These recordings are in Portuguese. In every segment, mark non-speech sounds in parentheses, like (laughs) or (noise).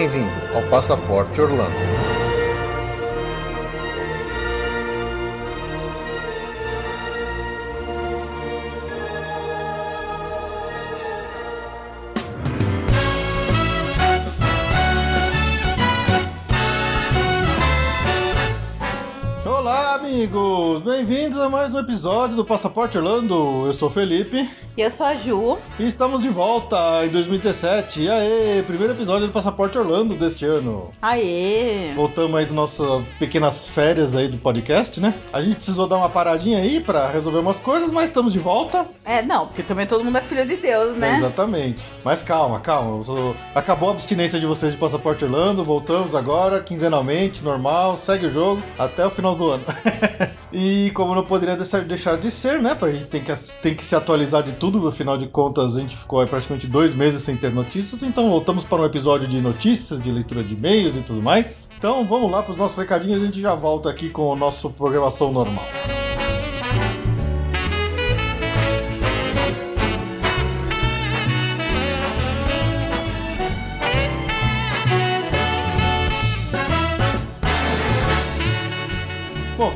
Bem-vindo ao Passaporte Orlando. Mais um episódio do Passaporte Orlando. Eu sou o Felipe E eu sou a Ju. e estamos de volta em 2017. E aê, primeiro episódio do Passaporte Orlando deste ano. Aê! Voltamos aí das nossas pequenas férias aí do podcast, né? A gente precisou dar uma paradinha aí pra resolver umas coisas, mas estamos de volta. É, não, porque também todo mundo é filho de Deus, né? Exatamente. Mas calma, calma. Acabou a abstinência de vocês de Passaporte Orlando. Voltamos agora, quinzenalmente, normal. Segue o jogo até o final do ano. (laughs) e como não poderia deixar, de ser, né? Pra gente tem que, tem que se atualizar de tudo. Afinal de contas, a gente ficou praticamente dois meses sem ter notícias. Então voltamos para um episódio de notícias, de leitura de e-mails e tudo mais. Então vamos lá para os nossos recadinhos. A gente já volta aqui com a nossa programação normal.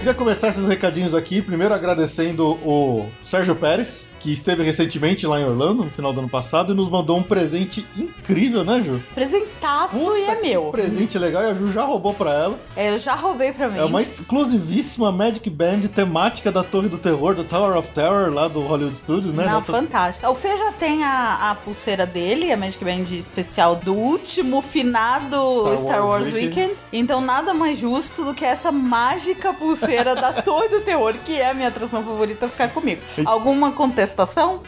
Queria começar esses recadinhos aqui, primeiro agradecendo o Sérgio Pérez, que esteve recentemente lá em Orlando, no final do ano passado, e nos mandou um presente incrível, né, Ju? Presentaço e é meu. presente legal, e a Ju já roubou pra ela. É, eu já roubei pra mim. É uma exclusivíssima Magic Band temática da Torre do Terror, do Tower of Terror, lá do Hollywood Studios, né? Não, Nossa- fantástica. O Fê já tem a, a pulseira dele, a Magic Band especial do último finado Star Star, Wars Wars, Weekends. Weekends. Então nada mais justo do que essa mágica pulseira da (laughs) Torre do Terror, que é a minha atração favorita, ficar comigo. Alguma contestação?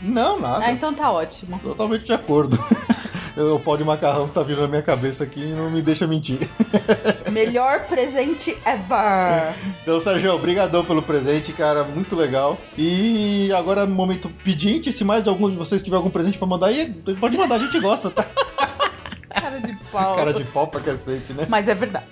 Não, nada. Ah, então tá ótimo. Totalmente de acordo. (laughs) o pau de macarrão que tá vindo na minha cabeça aqui e não me deixa mentir. (laughs) Melhor presente ever. Então, Sérgio, obrigadão pelo presente, cara, muito legal. E agora, no momento pedinte, se mais de algum de vocês tiver algum presente pra mandar aí, pode mandar, a gente gosta, tá? (laughs) Cara de pau. Cara de pau pra cacete, né? Mas é verdade.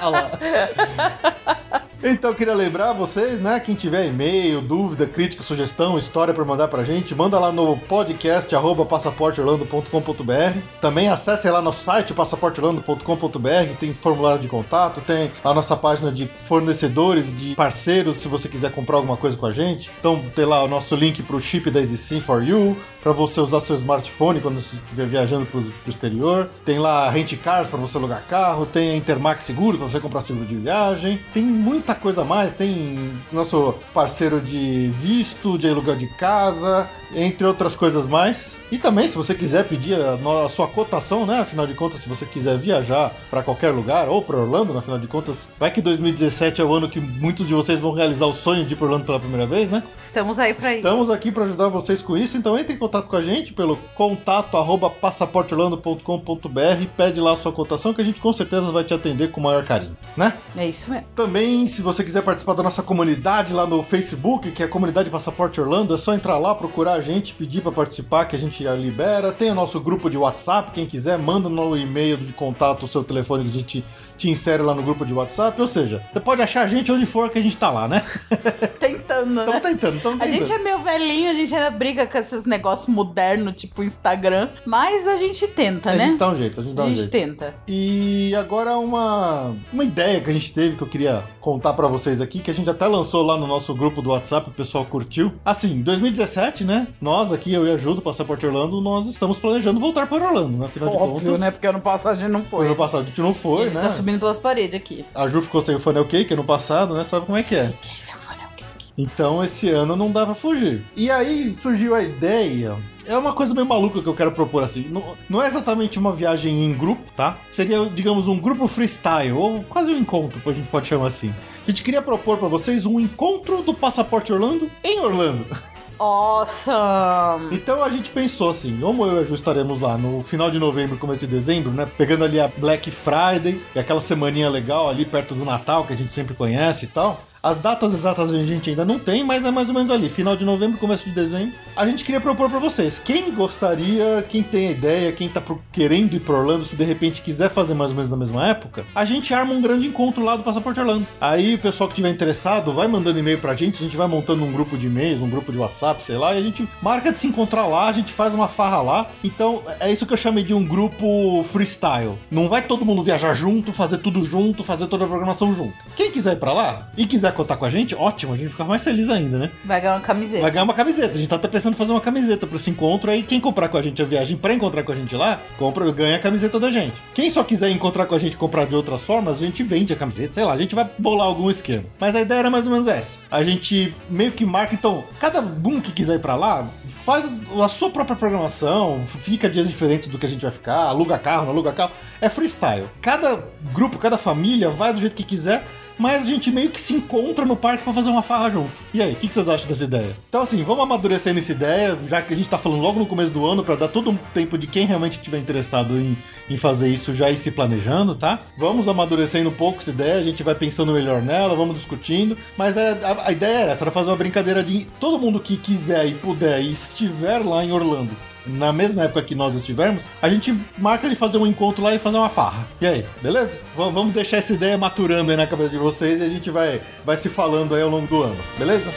Olha lá. Então, queria lembrar vocês, né? Quem tiver e-mail, dúvida, crítica, sugestão, história pra mandar pra gente, manda lá no podcast passaporteorlando.com.br. Também acesse lá no site passaporteorlando.com.br, tem formulário de contato, tem a nossa página de fornecedores, de parceiros, se você quiser comprar alguma coisa com a gente. Então, tem lá o nosso link pro chip da EasySim for You, pra você usar seu smartphone quando estiver viajando pro, pro exterior. Tem lá Rent Cars pra você alugar carro, tem a Intermax Seguro pra você comprar seguro de viagem. Tem muita coisa a mais, tem nosso parceiro de visto, de aluguel de casa, entre outras coisas mais. E também, se você quiser pedir a, a sua cotação, né? Afinal de contas, se você quiser viajar pra qualquer lugar ou pra Orlando, afinal de contas, vai que 2017 é o ano que muitos de vocês vão realizar o sonho de ir pra Orlando pela primeira vez, né? Estamos aí pra isso. Estamos aqui para ajudar vocês com isso, então entre em contato com a gente pelo contato arroba passaporteorlando.com.br, pede lá a sua cotação que a gente com certeza vai te atender com o maior carinho, né? É isso mesmo. Também, se você quiser participar da nossa comunidade lá no Facebook, que é a comunidade Passaporte Orlando, é só entrar lá, procurar a gente, pedir para participar, que a gente libera. Tem o nosso grupo de WhatsApp, quem quiser, manda no e-mail de contato o seu telefone que a gente te insere lá no grupo de WhatsApp. Ou seja, você pode achar a gente onde for que a gente tá lá, né? (laughs) Tentando, né? Estamos tentando, estamos A tentando. gente é meio velhinho, a gente ainda briga com esses negócios modernos, tipo Instagram, mas a gente tenta, A né? gente dá um jeito, a gente dá a um gente jeito. tenta. E agora uma, uma ideia que a gente teve que eu queria contar pra vocês aqui, que a gente até lançou lá no nosso grupo do WhatsApp, o pessoal curtiu. Assim, 2017, né? Nós aqui, eu e a Ju do Passaporte Orlando, nós estamos planejando voltar para Orlando, né? Afinal de Óbvio, contas. né? Porque ano passado a gente não foi. Ano passado a gente não foi, né? Subindo pelas paredes aqui. A Ju ficou sem o funnel cake ano passado, né? Sabe como é que é? Que esse é o funnel cake. Então esse ano não dá pra fugir. E aí surgiu a ideia. É uma coisa meio maluca que eu quero propor assim. Não, não é exatamente uma viagem em grupo, tá? Seria, digamos, um grupo freestyle, ou quase um encontro, a gente pode chamar assim. A gente queria propor pra vocês um encontro do Passaporte Orlando em Orlando. (laughs) Awesome! Então a gente pensou assim, como eu e a Ju estaremos lá no final de novembro, começo de dezembro, né? Pegando ali a Black Friday e aquela semaninha legal ali perto do Natal que a gente sempre conhece e tal. As datas exatas a gente ainda não tem, mas é mais ou menos ali, final de novembro, começo de dezembro. A gente queria propor para vocês. Quem gostaria, quem tem ideia, quem tá querendo ir pro Orlando, se de repente quiser fazer mais ou menos na mesma época, a gente arma um grande encontro lá do Passaporte Orlando. Aí o pessoal que tiver interessado vai mandando e-mail pra gente, a gente vai montando um grupo de e-mails, um grupo de WhatsApp, sei lá, e a gente marca de se encontrar lá, a gente faz uma farra lá. Então é isso que eu chamei de um grupo freestyle. Não vai todo mundo viajar junto, fazer tudo junto, fazer toda a programação junto. Quem quiser ir pra lá e quiser contar com a gente, ótimo, a gente fica mais feliz ainda, né? Vai ganhar uma camiseta. Vai ganhar uma camiseta. A gente tá até pensando em fazer uma camiseta pra esse encontro. Aí quem comprar com a gente a viagem pra encontrar com a gente lá, compra, ganha a camiseta da gente. Quem só quiser encontrar com a gente e comprar de outras formas, a gente vende a camiseta. Sei lá, a gente vai bolar algum esquema. Mas a ideia era mais ou menos essa. A gente meio que marca, então, cada um que quiser ir pra lá, faz a sua própria programação, fica dias diferentes do que a gente vai ficar, aluga carro, não aluga carro. É freestyle. Cada grupo, cada família vai do jeito que quiser mas a gente meio que se encontra no parque para fazer uma farra junto. E aí, o que, que, vocês acham dessa ideia? Então, assim, vamos amadurecer nessa ideia, já que a gente tá falando logo no começo do ano, para dar todo um tempo de quem realmente estiver interessado em, em fazer isso já ir se planejando, tá? Vamos amadurecendo um pouco essa ideia, a gente vai pensando melhor nela, vamos discutindo, mas é, a, a ideia era essa, era fazer uma brincadeira de todo mundo que quiser e puder e estiver lá em Orlando na mesma época que nós estivermos, a gente marca de fazer um encontro lá e fazer uma farra. E aí, beleza? V vamos deixar essa ideia maturando aí na cabeça de vocês e a gente vai, vai se falando aí ao longo do ano, beleza?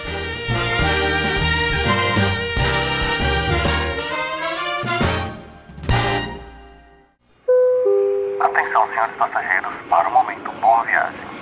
Atenção, senhores passageiros, para o momento. Boa viagem.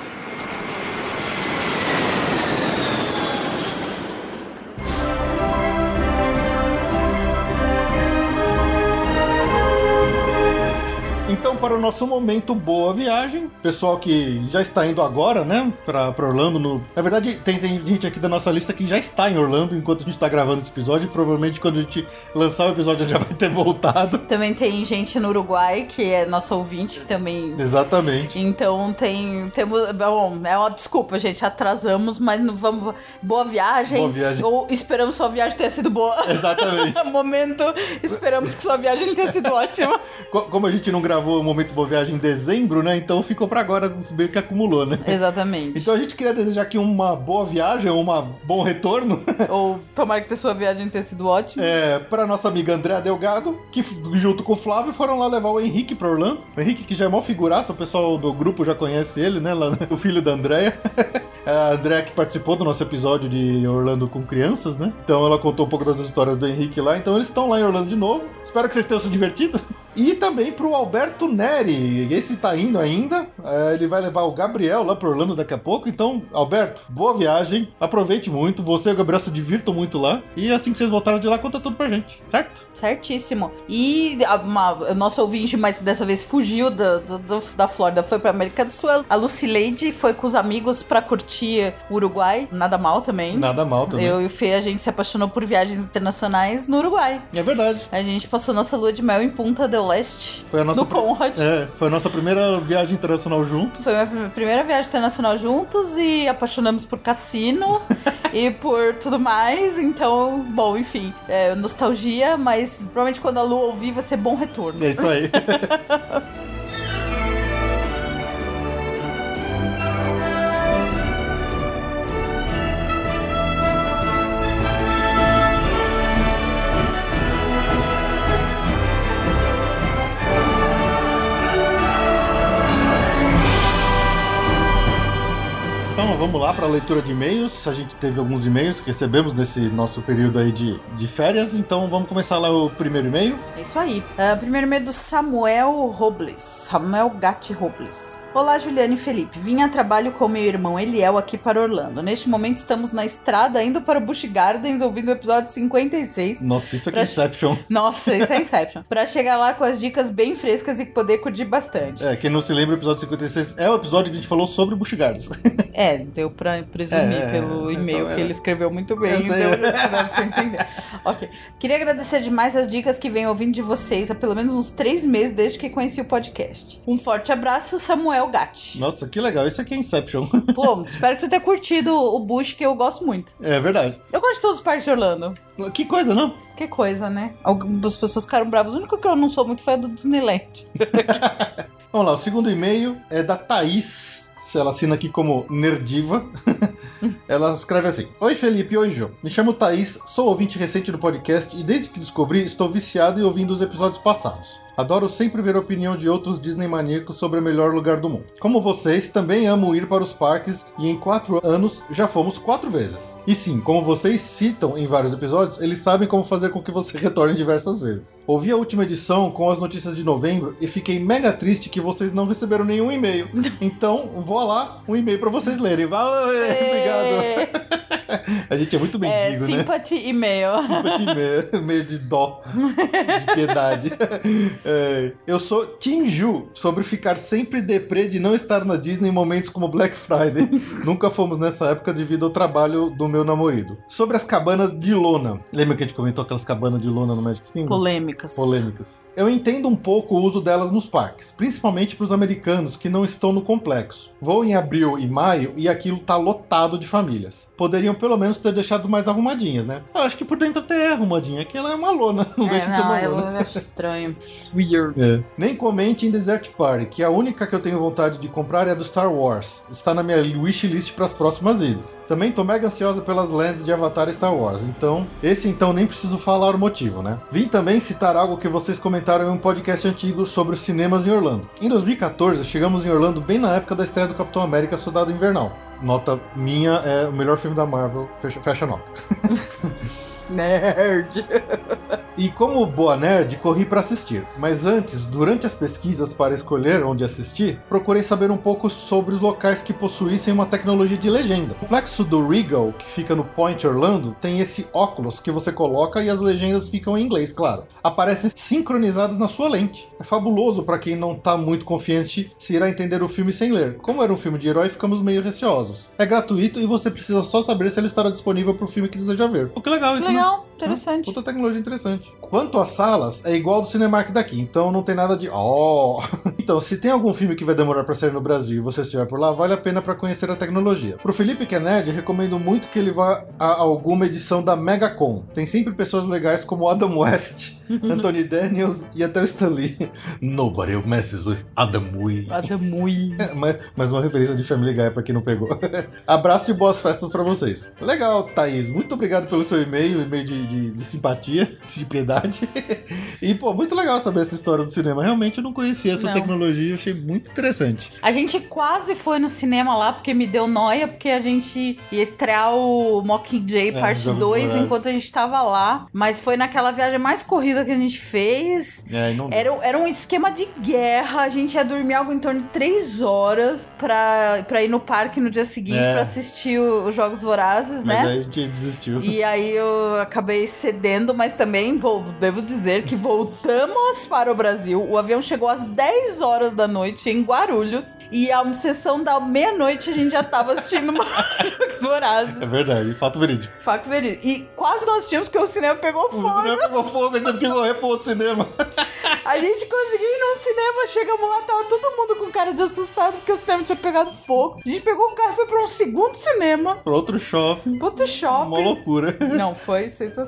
Então, para o nosso momento boa viagem, pessoal que já está indo agora, né, para Orlando. No... Na verdade, tem, tem, gente aqui da nossa lista que já está em Orlando enquanto a gente está gravando esse episódio. Provavelmente quando a gente lançar o episódio (laughs) já vai ter voltado. Também tem gente no Uruguai que é nosso ouvinte que também. Exatamente. Então tem temos bom é uma desculpa gente atrasamos mas não vamos boa viagem. Boa viagem. Ou esperamos sua viagem ter sido boa. Exatamente. (laughs) Momento esperamos que sua viagem tenha sido (laughs) ótima. Como a gente não gravou o Momento Boa Viagem em dezembro, né? Então ficou para agora, meio que acumulou, né? Exatamente. Então a gente queria desejar aqui uma boa viagem, um bom retorno. (laughs) Ou tomara que a sua viagem tenha sido ótima. É, pra nossa amiga Andréa Delgado, que junto com o Flávio foram lá levar o Henrique pra Orlando. O Henrique, que já é mó figuraça, o pessoal do grupo já conhece ele, né? Lá, (laughs) o filho da Andréa. (laughs) A André que participou do nosso episódio de Orlando com crianças, né? Então ela contou um pouco das histórias do Henrique lá. Então eles estão lá em Orlando de novo. Espero que vocês tenham se divertido. E também pro Alberto Neri. Esse tá indo ainda. É, ele vai levar o Gabriel lá pro Orlando daqui a pouco. Então, Alberto, boa viagem. Aproveite muito. Você e o Gabriel se divirtam muito lá. E assim que vocês voltarem de lá, conta tudo pra gente, certo? Certíssimo. E uma, nosso ouvinte, mas dessa vez fugiu da, da, da Flórida, foi pra América do Sul. A Lucileide foi com os amigos pra curtir o Uruguai. Nada mal também. Nada mal também. Eu e o Fê, a gente se apaixonou por viagens internacionais no Uruguai. É verdade. A gente passou nossa lua de mel em Punta del Leste. Foi a nossa no Conrad. É, foi a nossa primeira viagem internacional juntos. Foi a minha primeira viagem internacional juntos e apaixonamos por cassino (laughs) e por tudo mais. Então, bom, enfim, é, nostalgia, mas provavelmente quando a lua ouvir vai ser bom retorno. É isso aí. (laughs) vamos lá para a leitura de e-mails. A gente teve alguns e-mails que recebemos nesse nosso período aí de, de férias. Então vamos começar lá o primeiro e-mail. É isso aí. Uh, primeiro e-mail do Samuel Robles. Samuel Gatti Robles. Olá, Juliane e Felipe. Vim a trabalho com meu irmão Eliel aqui para Orlando. Neste momento estamos na estrada indo para o Busch Gardens ouvindo o episódio 56. Nossa, isso aqui é Inception. (laughs) Nossa, isso é Inception. para chegar lá com as dicas bem frescas e poder curtir bastante. É, quem não se lembra, o episódio 56 é o episódio que a gente falou sobre Busch Gardens. (laughs) é, deu pra presumir é, pelo e-mail que ele escreveu muito bem. Então deu pra entender. (laughs) ok. Queria agradecer demais as dicas que venho ouvindo de vocês há pelo menos uns três meses desde que conheci o podcast. Um forte abraço, Samuel Gatti. Nossa, que legal. Isso aqui é Inception. (laughs) Pô, espero que você tenha curtido o Bush, que eu gosto muito. É verdade. Eu gosto de todos os parques de Orlando. Que coisa, não? Que coisa, né? Algumas pessoas ficaram bravas. O único que eu não sou muito fã é do Disneyland. (laughs) Vamos lá, o segundo e-mail é da Thaís. Ela assina aqui como Nerdiva. (laughs) Ela escreve assim: Oi Felipe, oi Jô. Me chamo Thaís, sou ouvinte recente do podcast e desde que descobri estou viciado em ouvindo os episódios passados. Adoro sempre ver a opinião de outros Disney maníacos sobre o melhor lugar do mundo. Como vocês, também amo ir para os parques e em quatro anos já fomos quatro vezes. E sim, como vocês citam em vários episódios, eles sabem como fazer com que você (laughs) retorne diversas vezes. Ouvi a última edição com as notícias de novembro e fiquei mega triste que vocês não receberam nenhum e-mail. (laughs) Então, vou lá um e-mail para vocês lerem. Obrigado. (laughs) (laughs) A gente é muito mendigo, é, né? Sympathy e-mail. (laughs) Sympathy e-mail, meio de dó, de piedade. (laughs) É, eu sou Tim Ju, sobre ficar sempre deprê de não estar na Disney em momentos como Black Friday. Nunca fomos nessa época devido ao trabalho do meu namorado. Sobre as cabanas de lona. Lembra que a gente comentou aquelas cabanas de lona no Magic Kingdom? Polêmicas. Polêmicas. Eu entendo um pouco o uso delas nos parques, principalmente para os americanos que não estão no complexo. Vou em abril e maio e aquilo tá lotado de famílias. Poderiam pelo menos ter deixado mais arrumadinhas, né? Eu acho que por dentro até é arrumadinha, que ela é uma lona, (laughs) não é, deixa de ser uma lona. Eu acho estranho. (laughs) It's weird. É. Nem comente em Desert Party, que a única que eu tenho vontade de comprar é a do Star Wars. Está na minha wishlist para as próximas idas. Também tô mega ansiosa pelas lands de Avatar e Star Wars, então esse então nem preciso falar o motivo, né? Vim também citar algo que vocês comentaram em um podcast antigo sobre os cinemas em Orlando. Em 2014, chegamos em Orlando bem na época da estreia do Capitão América Soldado Invernal nota minha é o melhor filme da Marvel, fecha, fecha a nota. (laughs) Nerd. E como boa nerd, corri para assistir. Mas antes, durante as pesquisas para escolher onde assistir, procurei saber um pouco sobre os locais que possuíssem uma tecnologia de legenda. O complexo do Regal, que fica no Point Orlando, tem esse óculos que você coloca e as legendas ficam em inglês, claro. Aparecem sincronizadas na sua lente. É fabuloso para quem não tá muito confiante se irá entender o filme sem ler. Como era um filme de herói, ficamos meio receosos. É gratuito e você precisa só saber se ele estará disponível para o filme que deseja ver. O que legal isso? Legal, né? Interessante. Puta tecnologia interessante. Quanto às salas, é igual ao do Cinemark daqui, então não tem nada de oh. (laughs) então, se tem algum filme que vai demorar para sair no Brasil e você estiver por lá, vale a pena para conhecer a tecnologia. Pro Felipe que é nerd, recomendo muito que ele vá a alguma edição da Megacon. Tem sempre pessoas legais como Adam West, (laughs) Anthony Daniels e até o Stan Lee. Nobody messes with Adam Wee. Adam Wee. (laughs) Mais uma referência de Family Guy pra quem não pegou. Abraço e boas festas para vocês. Legal, Thaís. Muito obrigado pelo seu e-mail, e-mail de, de, de simpatia, (laughs) de piedade. E, pô, muito legal saber essa história do cinema. Realmente eu não conhecia essa não. tecnologia, eu achei muito interessante. A gente quase foi no cinema lá, porque me deu noia, porque a gente ia estrear o Mockingjay é, parte 2 enquanto a gente tava lá. Mas foi naquela viagem mais corrida que a gente fez. É, não... era, era um esquema de guerra. A gente ia dormir algo em torno de 3 horas pra, pra ir no parque no dia seguinte é. pra assistir os Jogos Vorazes, mas né? Mas aí a gente desistiu. E aí eu acabei cedendo, mas também vou, devo dizer que voltamos para o Brasil. O avião chegou às 10 horas da noite em Guarulhos. E a sessão da meia-noite a gente já tava assistindo (laughs) Jogos Vorazes. É verdade, fato verídico. Fato verídico. E quase nós tínhamos porque o cinema pegou fogo. O cinema pegou fogo, a gente teve que correr pro outro cinema. (laughs) A gente conseguiu ir no cinema, chegamos lá, tava todo mundo com cara de assustado porque o cinema tinha pegado fogo. A gente pegou o carro e foi pra um segundo cinema. Pra outro shopping. Pra outro shopping. Uma loucura. Não, foi sensacional.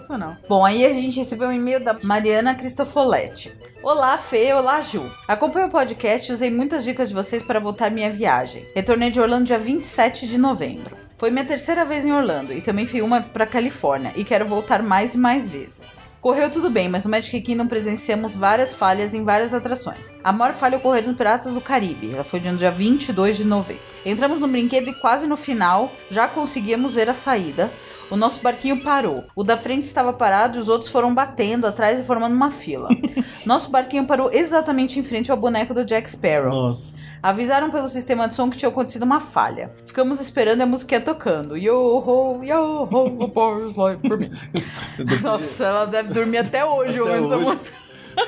Bom, aí a gente recebeu um e-mail da Mariana Cristofoletti. Olá, Fê. Olá, Ju. Acompanho o podcast e usei muitas dicas de vocês para voltar minha viagem. Retornei de Orlando dia 27 de novembro. Foi minha terceira vez em Orlando e também fui uma para Califórnia e quero voltar mais e mais vezes. Correu tudo bem, mas no Magic Kingdom presenciamos várias falhas em várias atrações. A maior falha ocorreu no Piratas do Caribe, ela foi no dia 22 de novembro. Entramos no brinquedo e quase no final já conseguíamos ver a saída. O nosso barquinho parou. O da frente estava parado e os outros foram batendo atrás e formando uma fila. (laughs) nosso barquinho parou exatamente em frente ao boneco do Jack Sparrow. Nossa. Avisaram pelo sistema de som que tinha acontecido uma falha. Ficamos esperando e a música tocando. Yo ho, yo ho, a bar's like for me. (laughs) Nossa, ela deve dormir até hoje ouvindo essa música.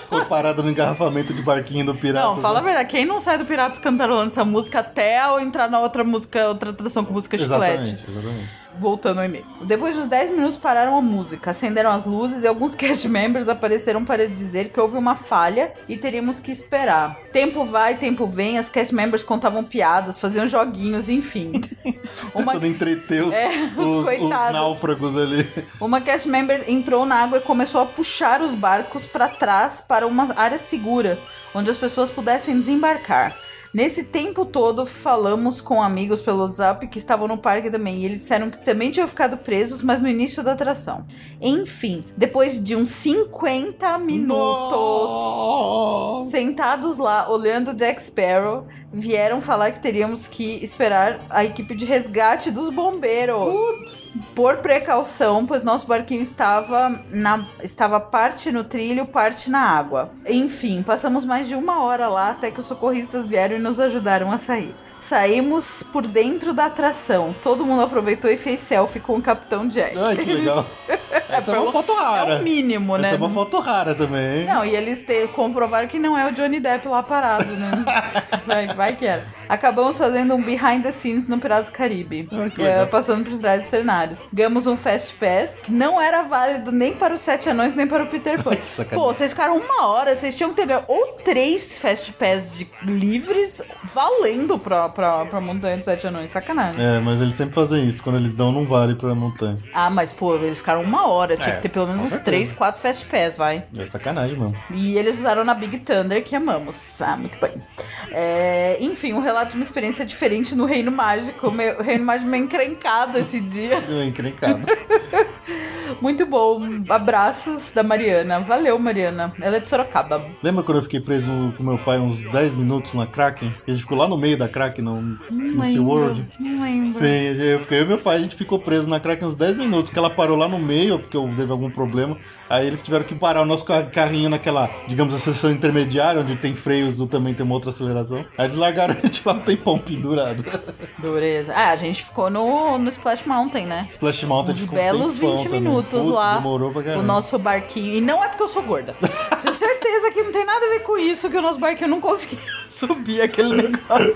Ficou parado no engarrafamento de barquinho do Piratas. Não, fala a verdade. Quem não sai do Piratas cantarolando essa música até ao entrar na outra música, outra atração com música chiclete? Exatamente, exatamente voltando ao e-mail. Depois de uns 10 minutos pararam a música, acenderam as luzes e alguns (laughs) cast members apareceram para dizer que houve uma falha e teríamos que esperar. Tempo vai, tempo vem, as cast members contavam piadas, faziam joguinhos, enfim. (laughs) Uma... Tentando entreter os, é, os, os, os, náufragos ali. Uma cast member entrou na água e começou a puxar os barcos para trás para uma área segura, onde as pessoas pudessem desembarcar. Nesse tempo todo, falamos com amigos pelo WhatsApp que estavam no parque também. E eles disseram que também tinham ficado presos, mas no início da atração. Enfim, depois de uns 50 minutos sentados lá olhando Jack Sparrow, vieram falar que teríamos que esperar a equipe de resgate dos bombeiros. Por precaução, pois nosso barquinho estava na estava parte no trilho, parte na água. Enfim, passamos mais de uma hora lá até que os socorristas vieram nos ajudaram a sair. Saímos por dentro da atração. Todo mundo aproveitou e fez selfie com o Capitão Jack. Ai, que legal. (laughs) Essa é uma foto É rara. o mínimo, né? Essa é uma foto rara também? Não, e eles te, comprovaram que não é o Johnny Depp lá parado, né? (laughs) vai, vai que era. Acabamos fazendo um behind the scenes no Piratas do Caribe. É, passando por trás dos cenários. Ganhamos um Fast Pass, que não era válido nem para os Sete Anões, nem para o Peter (laughs) Pan. Pô, vocês ficaram uma hora, vocês tinham que ter ganho ou três Fast Pass de livres valendo pra, pra, pra Montanha dos Sete Anões. Sacanagem. É, mas eles sempre fazem isso. Quando eles dão, não vale pra montanha. Ah, mas pô, eles ficaram uma hora. Tinha É, que ter pelo menos uns certeza. três, quatro Fast Pass, vai. É sacanagem mesmo. E eles usaram na Big Thunder, que amamos. Ah, muito bem. É, enfim, um relato de uma experiência diferente no Reino Mágico. Meu, o Reino Mágico meio encrencado esse dia. (laughs) Eu encrencado. (laughs) Muito bom. Abraços da Mariana. Valeu, Mariana. Ela é de Sorocaba. Lembra quando eu fiquei preso com meu pai uns 10 minutos na Kraken? A gente ficou lá no meio da Kraken, no, no SeaWorld. Não lembro. Sim, eu fiquei eu e meu pai, a gente ficou preso na Kraken uns 10 minutos, que ela parou lá no meio, porque eu teve algum problema. Aí eles tiveram que parar o nosso ca- carrinho naquela, digamos, a seção intermediária, onde tem freios e também tem uma outra aceleração. Aí eles largaram a gente lá um tempão pendurado. Dureza. Ah, a gente ficou no, no Splash Mountain, né? Splash Mountain Uns ficou um belos tempão 20 também. minutos lá. demorou pra caramba. O nosso barquinho. E não é porque eu sou gorda. (laughs) Tenho certeza que não tem nada a ver com isso, que o nosso barquinho não conseguia (laughs) subir aquele negócio.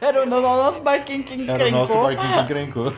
Era o no- nosso barquinho que encrencou. Era o nosso barquinho que encrencou.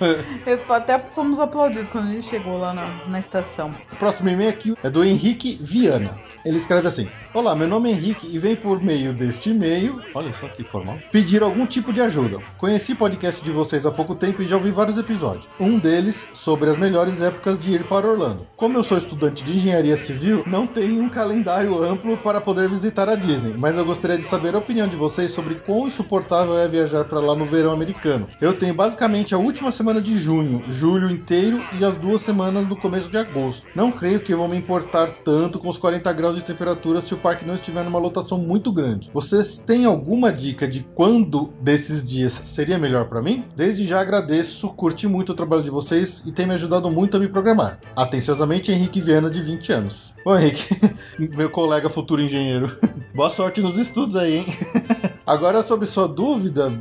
(laughs) Até fomos aplaudidos quando a gente chegou lá na, na estação. O próximo e-mail aqui é do Henrique Viana. Ele escreve assim: Olá, meu nome é Henrique e vem por meio deste e-mail, olha só que formal, pedir algum tipo de ajuda. Conheci o podcast de vocês há pouco tempo e já ouvi vários episódios. Um deles sobre as melhores épocas de ir para Orlando. Como eu sou estudante de engenharia civil, não tenho um calendário amplo para poder visitar a Disney, mas eu gostaria de saber a opinião de vocês sobre quão insuportável é viajar para lá no verão americano. Eu tenho basicamente a última semana de junho, julho inteiro e as duas semanas do começo de agosto. Não creio que vão me importar tanto com os 40 graus de temperatura se o parque não estiver numa lotação muito grande. Vocês têm alguma dica de quando desses dias seria melhor para mim? Desde já agradeço, curti muito o trabalho de vocês e tem me ajudado muito a me programar. Atenciosamente, Henrique Viana, de 20 anos. Ô Henrique, (laughs) meu colega futuro engenheiro. (laughs) Boa sorte nos estudos aí, hein? (laughs) Agora, sobre sua dúvida,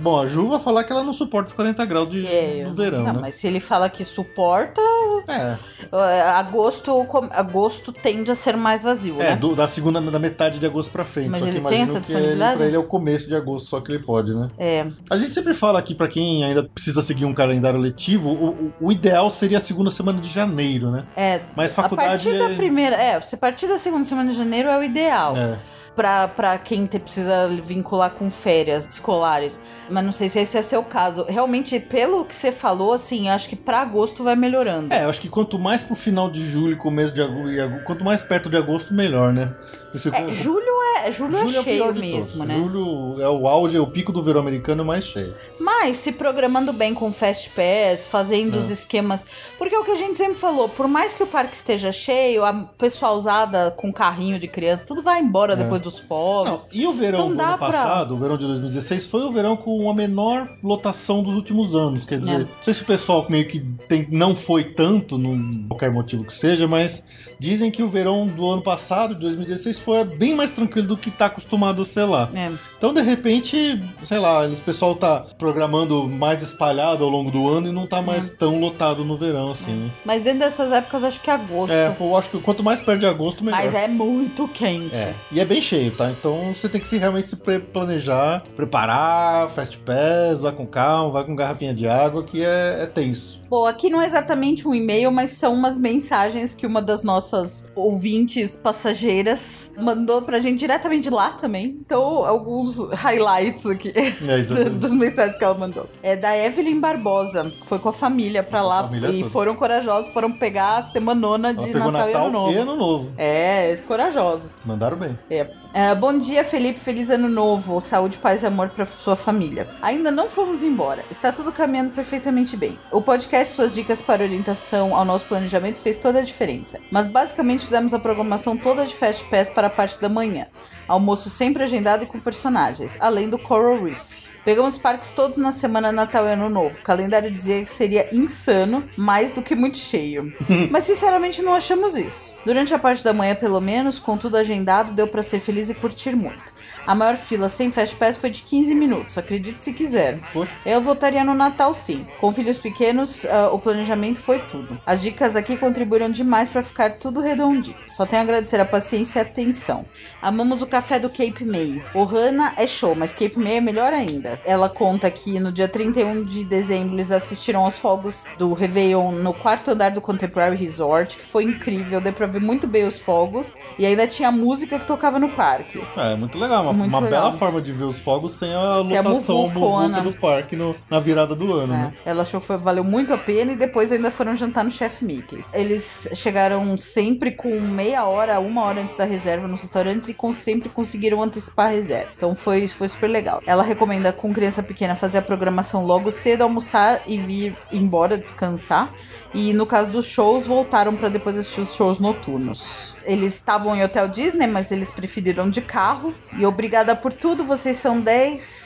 bom, a Ju vai falar que ela não suporta os 40 graus de, É, do verão, não, né? mas se ele fala que suporta, É, é, agosto, agosto tende a ser mais vazio, é né? do- da segunda, da metade de agosto pra frente. Mas só que ele tem imagino essa que ele, disponibilidade? pra ele é o começo de agosto, só que ele pode, né? É. A gente sempre fala aqui pra quem ainda precisa seguir um calendário letivo, o, o- ideal seria a segunda semana de janeiro, né? É, Mas a faculdade partir da é- primeira, é, você a partir da segunda semana de janeiro é o ideal. É. Pra quem te, precisa vincular com férias escolares. Mas não sei se esse é seu caso. Realmente, pelo que você falou, assim, acho que pra agosto vai melhorando. É, acho que quanto mais pro final de julho começo de agosto, quanto mais perto de agosto, melhor, né? Isso É, julho é, julho é Julho é o cheio mesmo, né? Julho é o auge, é o pico do verão americano mais cheio. Mas se programando bem com Fast Pass, fazendo É. os esquemas. Porque é o que a gente sempre falou, por mais que o parque esteja cheio, a pessoa usada com carrinho de criança, tudo vai embora É. depois dos fogos. E o verão Não do ano pra- passado, o verão de 2016, foi o verão com a menor lotação dos últimos anos. Quer dizer, É. não sei se o pessoal meio que tem- não foi tanto, não qualquer motivo que seja, mas dizem que o verão do ano passado, de 2016, foi bem mais tranquilo do que tá acostumado a ser lá. É. Então, de repente, sei lá, eles- o pessoal tá programando mais espalhado ao longo do ano e não tá mais tão lotado no verão, assim. Mas dentro dessas épocas, acho que é agosto. É, eu acho que quanto mais perto de agosto, melhor. Mas é muito quente. É, e é bem cheio, tá? Então você tem que se realmente se pre- planejar, preparar, fast pass, vai com calma, vai com garrafinha de água, que é, é tenso. Bom, aqui não é exatamente um e-mail, mas são umas mensagens que uma das nossas ouvintes passageiras mandou pra gente diretamente lá também. Então, alguns highlights aqui é, (laughs) dos mensagens que ela mandou. É da Evelyn Barbosa, que foi com a família pra lá e toda. foram corajosos, foram pegar a semanona de Natal, Natal, e Ano Novo. E Ano Novo. É, corajosos. Mandaram bem. É. é. bom dia, Felipe. Feliz Ano Novo. Saúde, paz e amor pra sua família. Ainda não fomos embora. Está tudo caminhando perfeitamente bem. O podcast Suas Dicas para Orientação ao nosso planejamento fez toda a diferença. Mas basicamente fizemos a programação toda de Fast Pass para a parte da manhã. Almoço sempre agendado e com personagens, além do Coral Reef. Pegamos parques todos na semana Natal e Ano Novo. O calendário dizia que seria insano, mais do que muito cheio. (laughs) Mas sinceramente não achamos isso. Durante a parte da manhã, pelo menos, com tudo agendado, deu para ser feliz e curtir muito. A maior fila sem Fast Pass foi de 15 minutos, acredite se quiser. Poxa. Eu votaria no Natal sim. Com filhos pequenos, uh, o planejamento foi tudo. As dicas aqui contribuíram demais para ficar tudo redondinho. Só tenho a agradecer a paciência e a atenção. Amamos o café do Cape May. O Hannah é show, mas Cape May é melhor ainda. Ela conta que no dia 31 de dezembro eles assistiram aos fogos do Réveillon no quarto andar do Contemporary Resort, que foi incrível, deu pra ver muito bem os fogos. E ainda tinha música que tocava no parque. É, muito legal, uma muito uma legal. bela forma de ver os fogos sem a sem lotação muvuca do parque no, na virada do ano, é. né? Ela achou que foi, valeu muito a pena e depois ainda foram jantar no Chef Mickey. Eles chegaram sempre com meia hora, uma hora antes da reserva nos restaurantes e sempre conseguiram antecipar a reserva. Então foi, foi super legal. Ela recomenda com criança pequena fazer a programação logo cedo, almoçar e vir embora descansar. E no caso dos shows, voltaram para depois assistir os shows noturnos. Eles estavam em Hotel Disney, mas eles preferiram de carro. E obrigada por tudo, vocês são 10.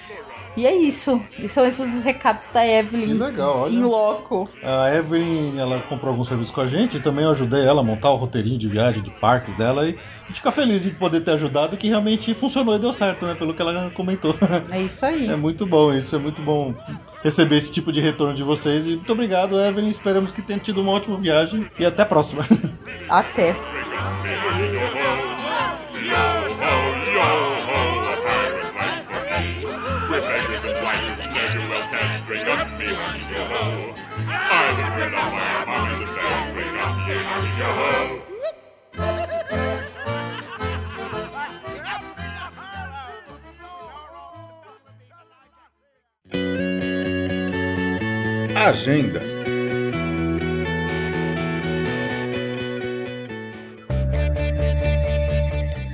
E é isso. E são esses os recados da Evelyn. Que legal, olha. Em loco. A Evelyn, ela comprou alguns serviços com a gente e também eu ajudei ela a montar o roteirinho de viagem, de parques dela. E a gente fica feliz de poder ter ajudado que realmente funcionou e deu certo, né? Pelo que ela comentou. É isso aí. É muito bom isso, é muito bom receber esse tipo de retorno de vocês. E muito obrigado, Evelyn. Esperamos que tenha tido uma ótima viagem e até a próxima. Até. Agenda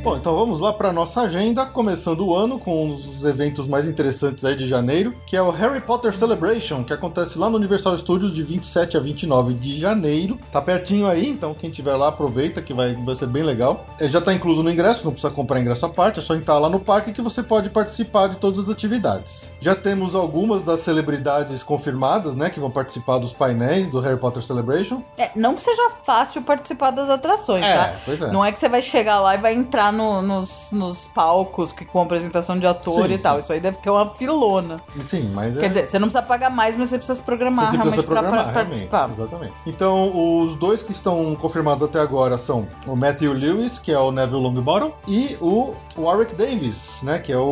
Bom, então vamos lá para nossa agenda, começando o ano com os eventos mais interessantes aí de janeiro, que é o Harry Potter Celebration, que acontece lá no Universal Studios de 27 a 29 de janeiro. Tá pertinho aí, então quem tiver lá aproveita que vai, vai ser bem legal. É, já tá incluso no ingresso, não precisa comprar ingresso à parte, é só entrar lá no parque que você pode participar de todas as atividades. Já temos algumas das celebridades confirmadas, né, que vão participar dos painéis do Harry Potter Celebration. É, não que seja fácil participar das atrações, é, tá? Pois é. Não é que você vai chegar lá e vai entrar no, nos, nos palcos que, com apresentação de ator sim, e sim. tal. Isso aí deve ter uma filona. Sim, mas é... Quer dizer, você não precisa pagar mais, mas você precisa se programar você realmente para participar. Exatamente. Então, os dois que estão confirmados até agora são o Matthew Lewis, que é o Neville Longbottom, e o Warwick Davis, né, que é o,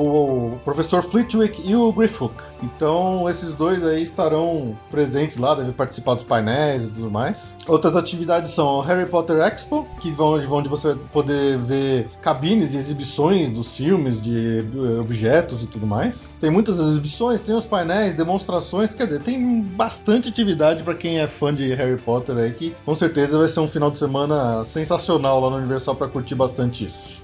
o professor Flitwick e o Griffhook. Então, esses dois aí estarão presentes lá, devem participar dos painéis e tudo mais. Outras atividades são o Harry Potter Expo, que vão onde você vai poder ver cabines e exibições dos filmes, de objetos e tudo mais. Tem muitas exibições, tem os painéis, demonstrações, quer dizer, tem bastante atividade para quem é fã de Harry Potter aí, que com certeza vai ser um final de semana sensacional lá no Universal para curtir bastante isso.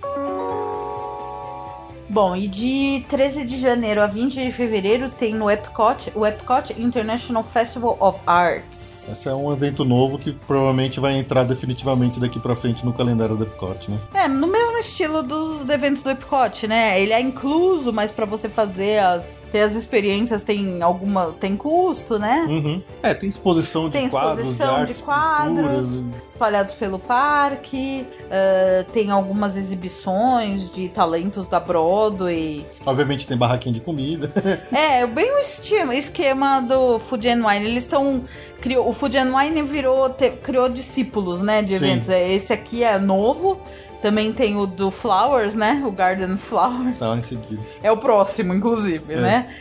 Bom, e de 13 de janeiro a 20 de fevereiro tem no Epcot o Epcot International Festival of Arts. Esse é um evento novo que provavelmente vai entrar definitivamente daqui para frente no calendário do Epcot, né? É, no mesmo estilo dos eventos do Epcot, né? Ele é incluso, mas para você fazer as ter as experiências tem alguma tem custo, né? Uhum. É, tem exposição de tem quadros, exposição de, de quadros espalhados pelo parque, uh, tem algumas exibições de talentos da Broadway. Obviamente tem barraquinha de comida. (laughs) é, bem o esquema, do Food and Wine. Eles estão criou, o Food and Wine virou, te, criou discípulos, né, de eventos. Sim. É, esse aqui é novo. Também tem o do Flowers, né? O Garden Flowers. Tá em seguida. É o próximo, inclusive, é. né?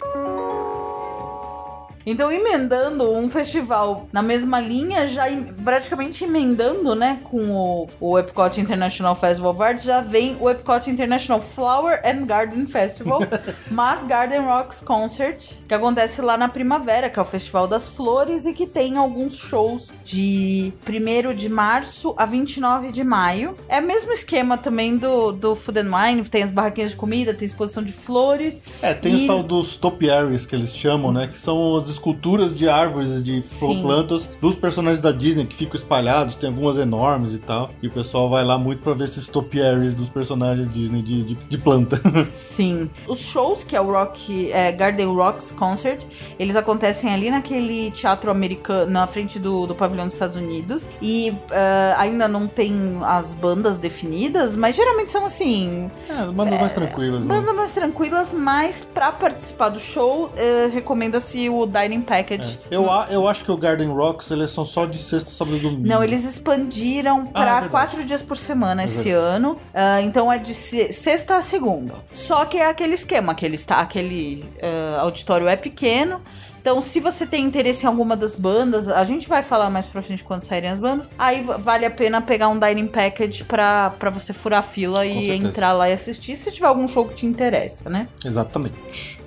Então, emendando um festival na mesma linha, já praticamente emendando, né, com o, o Epcot International Festival of Arts, já vem o Epcot International Flower and Garden Festival, (laughs) mas Garden Rocks Concert, que acontece lá na primavera, que é o Festival das Flores e que tem alguns shows de 1 de março a 29 de maio. É o mesmo esquema também do, do Food and Wine, tem as barraquinhas de comida, tem exposição de flores. É, tem e... os tal dos topiaries que eles chamam, né, que são as esculturas de árvores, de Sim. plantas dos personagens da Disney que ficam espalhados, tem algumas enormes e tal. E o pessoal vai lá muito pra ver esses topiaries dos personagens Disney de, de, de planta. (laughs) Sim. Os shows, que é o Rock, é, Garden Rocks Concert, eles acontecem ali naquele teatro americano, na frente do, do pavilhão dos Estados Unidos. E uh, ainda não tem as bandas definidas, mas geralmente são assim. É, bandas é, mais tranquilas. Né? Bandas mais tranquilas, mas pra participar do show, uh, recomenda-se o Dining Package. É. Eu, eu acho que o Garden Rocks eles são só de sexta, sábado e domingo. Não, eles expandiram para ah, é quatro dias por semana é esse ano. Uh, então é de sexta a segunda. Só que é aquele esquema, aquele, aquele uh, auditório é pequeno. Então, se você tem interesse em alguma das bandas, a gente vai falar mais pra frente quando saírem as bandas. Aí vale a pena pegar um dining package pra, pra você furar a fila Com e certeza. entrar lá e assistir se tiver algum show que te interessa, né? Exatamente.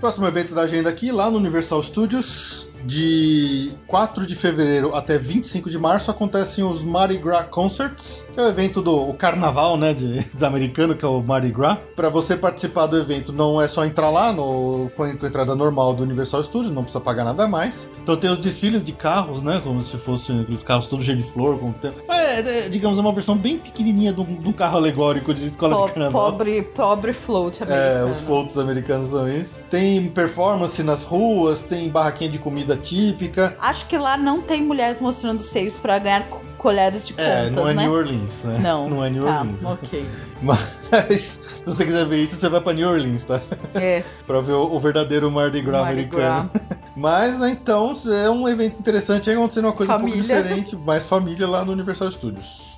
Próximo evento da agenda aqui, lá no Universal Studios, de 4 de fevereiro até 25 de março acontecem os Mardi Gras Concerts, que é o evento do o carnaval, né, de, (laughs) do americano, que é o Mardi Gras. Para você participar do evento, não é só entrar lá no, com a entrada normal do Universal Studios, não precisa pagar nada mais. Então tem os desfiles de carros, né, como se fossem aqueles carros todos cheios de flor. Com... É, é, digamos, é uma versão bem pequenininha de um, carro alegórico de escola po de carnaval. Pobre, pobre float americano. É, os floats americanos são isso. Tem performance nas ruas, tem barraquinha de comida típica. Acho que lá não tem mulheres mostrando seios para ganhar colheres de contas, É, não é né? New Orleans, né? Não. Não é New tá, Orleans. ok. (laughs) Mas, se você quiser ver isso, você vai pra New Orleans, tá? É. (laughs) pra ver o, o verdadeiro Mardi Gras Mardi americano. Gras. (laughs) Mas, né, então, é um evento interessante, aí acontecendo uma coisa família. um pouco diferente, mais família lá no Universal Studios.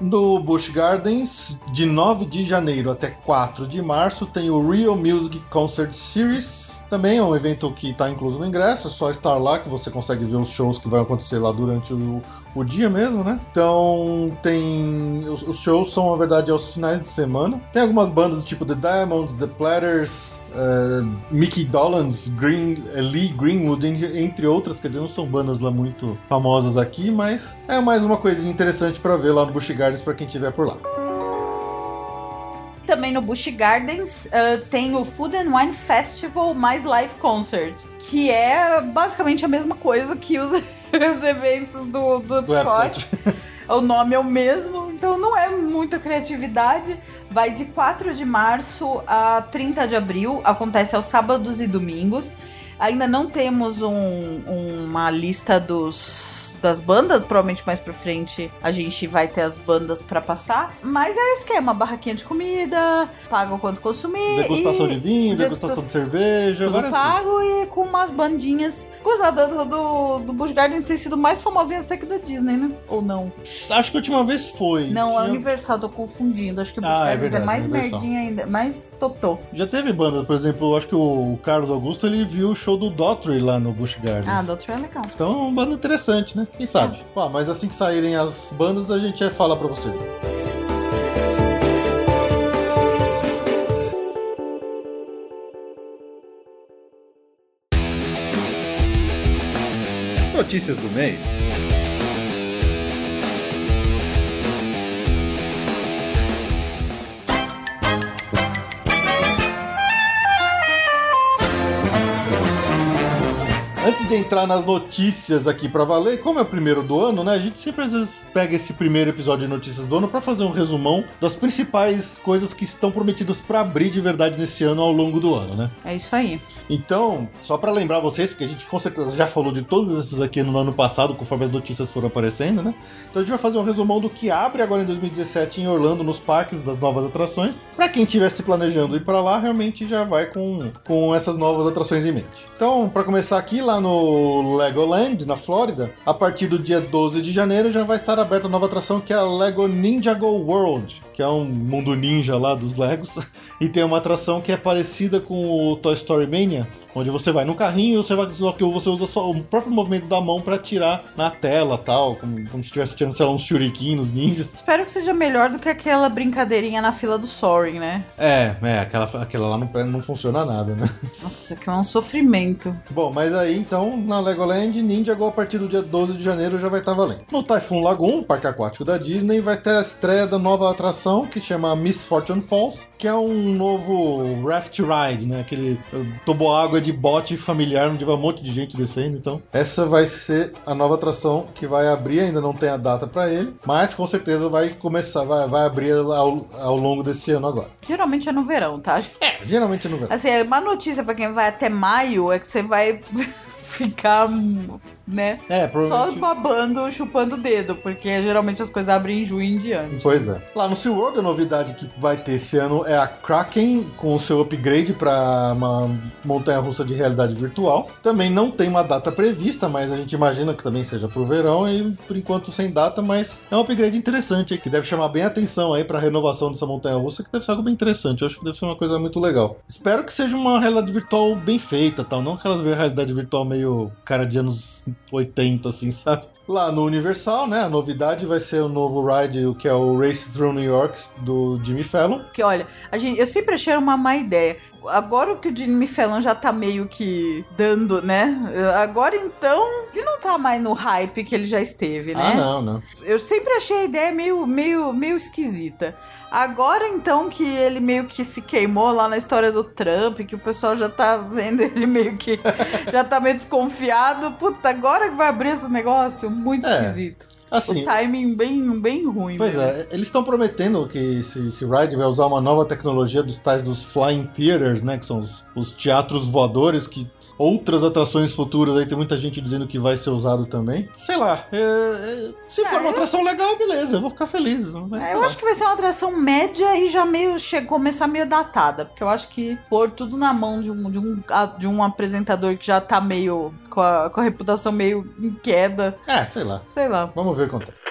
No Busch Gardens, de 9 de janeiro até 4 de março, tem o Real Music Concert Series, também é um evento que está incluso no ingresso, é só estar lá que você consegue ver os shows que vão acontecer lá durante o, o dia mesmo, né? Então tem. Os, os, shows são, na verdade, aos finais de semana. Tem algumas bandas do tipo The Diamonds, The Platters. Uh, Mickey Dolenz, Green, eh, Lee Greenwood, entre outras, quer dizer, não são bandas lá muito famosas aqui, mas é mais uma coisinha interessante para ver lá no Busch Gardens para quem estiver por lá também no Busch Gardens uh, tem o Food and Wine Festival mais Live Concert, que é basicamente a mesma coisa que os, (laughs) os eventos do, do Epcot. o nome é o mesmo, então não é muita criatividade. Vai de 4 de março a 30 de abril, acontece aos sábados e domingos. Ainda não temos um, uma lista dos das bandas, provavelmente mais pra frente a gente vai ter as bandas para passar. Mas é o esquema: barraquinha de comida, paga o quanto consumir. Degustação de vinho, degustação, degustação de cerveja, tudo pago coisas. e com umas bandinhas. Gostado do, do, do Busch Garden ter sido mais famosinha até que da Disney, né? Ou não? Acho que a última vez foi. Não, Tinha... a Universal, tô confundindo. Acho que o Busch ah, é, verdade, é mais Universal. merdinha ainda, mais totô. Já teve banda, por exemplo, acho que o Carlos Augusto ele viu o show do Daughtry lá no Busch Gardens. Ah, Daughtry é legal. Então, uma banda interessante, né? Quem sabe? É. mas assim que saírem as bandas, a gente vai falar pra vocês. Notícias do mês. Antes de entrar nas notícias aqui para valer, como é o primeiro do ano, né? A gente sempre às vezes pega esse primeiro episódio de notícias do ano para fazer um resumão das principais coisas que estão prometidas para abrir de verdade nesse ano ao longo do ano, né? É isso aí. Então, só para lembrar vocês, porque a gente com certeza já falou de todos esses aqui no ano passado, conforme as notícias foram aparecendo, né? Então a gente vai fazer um resumão do que abre agora em 2017 em Orlando, nos parques das novas atrações. Para quem estivesse planejando ir para lá, realmente já vai com, com essas novas atrações em mente. Então, para começar aqui, lá no Legoland, na Flórida, a partir do dia 12 de janeiro já vai estar aberta a nova atração que é a Lego Ninjago World, que é um mundo ninja lá dos Legos. (laughs) E tem uma atração que é parecida com o Toy Story Mania, onde você vai no carrinho, você vai só que você usa só o próprio movimento da mão para atirar na tela, tal, como, como se estivesse tirando, sei lá, uns shuriken nos ninjas. Espero que seja melhor do que aquela brincadeirinha na fila do Soaring, né? É, é, aquela, aquela lá não, não funciona nada, né? (laughs) Nossa, que é um sofrimento. Bom, mas aí então, na Legoland, Ninjago a partir do dia 12 de janeiro já vai estar valendo. No Typhoon Lagoon, parque aquático da Disney, vai ter a estreia da nova atração que chama Miss Fortune Falls, que é um novo raft ride, né? Aquele toboágua de bote familiar onde vai um monte de gente descendo. Então, essa vai ser a nova atração que vai abrir. Ainda não tem a data para ele, mas com certeza vai começar, vai, vai abrir ao, ao longo desse ano agora. Geralmente é no verão, tá? É, geralmente é no verão. Assim, uma notícia para quem vai até maio é que você vai ficar, né? É, provavelmente... Só babando, chupando o dedo, porque geralmente as coisas abrem em junho em diante. Pois é. Lá no SeaWorld, a novidade que vai ter esse ano é a Kraken com o seu upgrade para uma montanha-russa de realidade virtual. Também não tem uma data prevista, mas a gente imagina que também seja pro verão e por enquanto sem data, mas é um upgrade interessante aí, que deve chamar bem a atenção aí para a renovação dessa montanha-russa, que deve ser algo bem interessante. Eu acho que deve ser uma coisa muito legal. Espero que seja uma realidade virtual bem feita, tal, não aquelas realidade virtual meio meio cara de anos 80, assim, sabe? Lá no Universal, né? A novidade vai ser o novo ride, o que é o Race Through New York do Jimmy Fallon. Que olha, a gente, eu sempre achei uma má ideia. Agora que o Jimmy Fallon já tá meio que dando, né? Agora então, ele não tá mais no hype que ele já esteve, né? Ah, não, não. Eu sempre achei a ideia meio, meio, meio esquisita. Agora então que ele meio que se queimou lá na história do Trump, que o pessoal já tá vendo ele meio que (laughs) já tá meio desconfiado. Puta, agora que vai abrir esse negócio, muito é. esquisito. Assim, o timing bem, bem ruim. Pois mesmo. é, eles estão prometendo que esse, esse ride vai usar uma nova tecnologia dos tais dos flying theaters, né? Que são os, os teatros voadores que outras atrações futuras aí tem muita gente dizendo que vai ser usado também. Sei lá, é, é, se for é, uma atração legal, beleza, eu vou ficar feliz. Mas, é, eu acho que vai ser uma atração média e já meio chegou começar meio datada, porque eu acho que pôr tudo na mão de um, de um, de um apresentador que já tá meio com a, com a reputação meio em queda. É, sei lá. Sei lá. Vamos ver quanto é.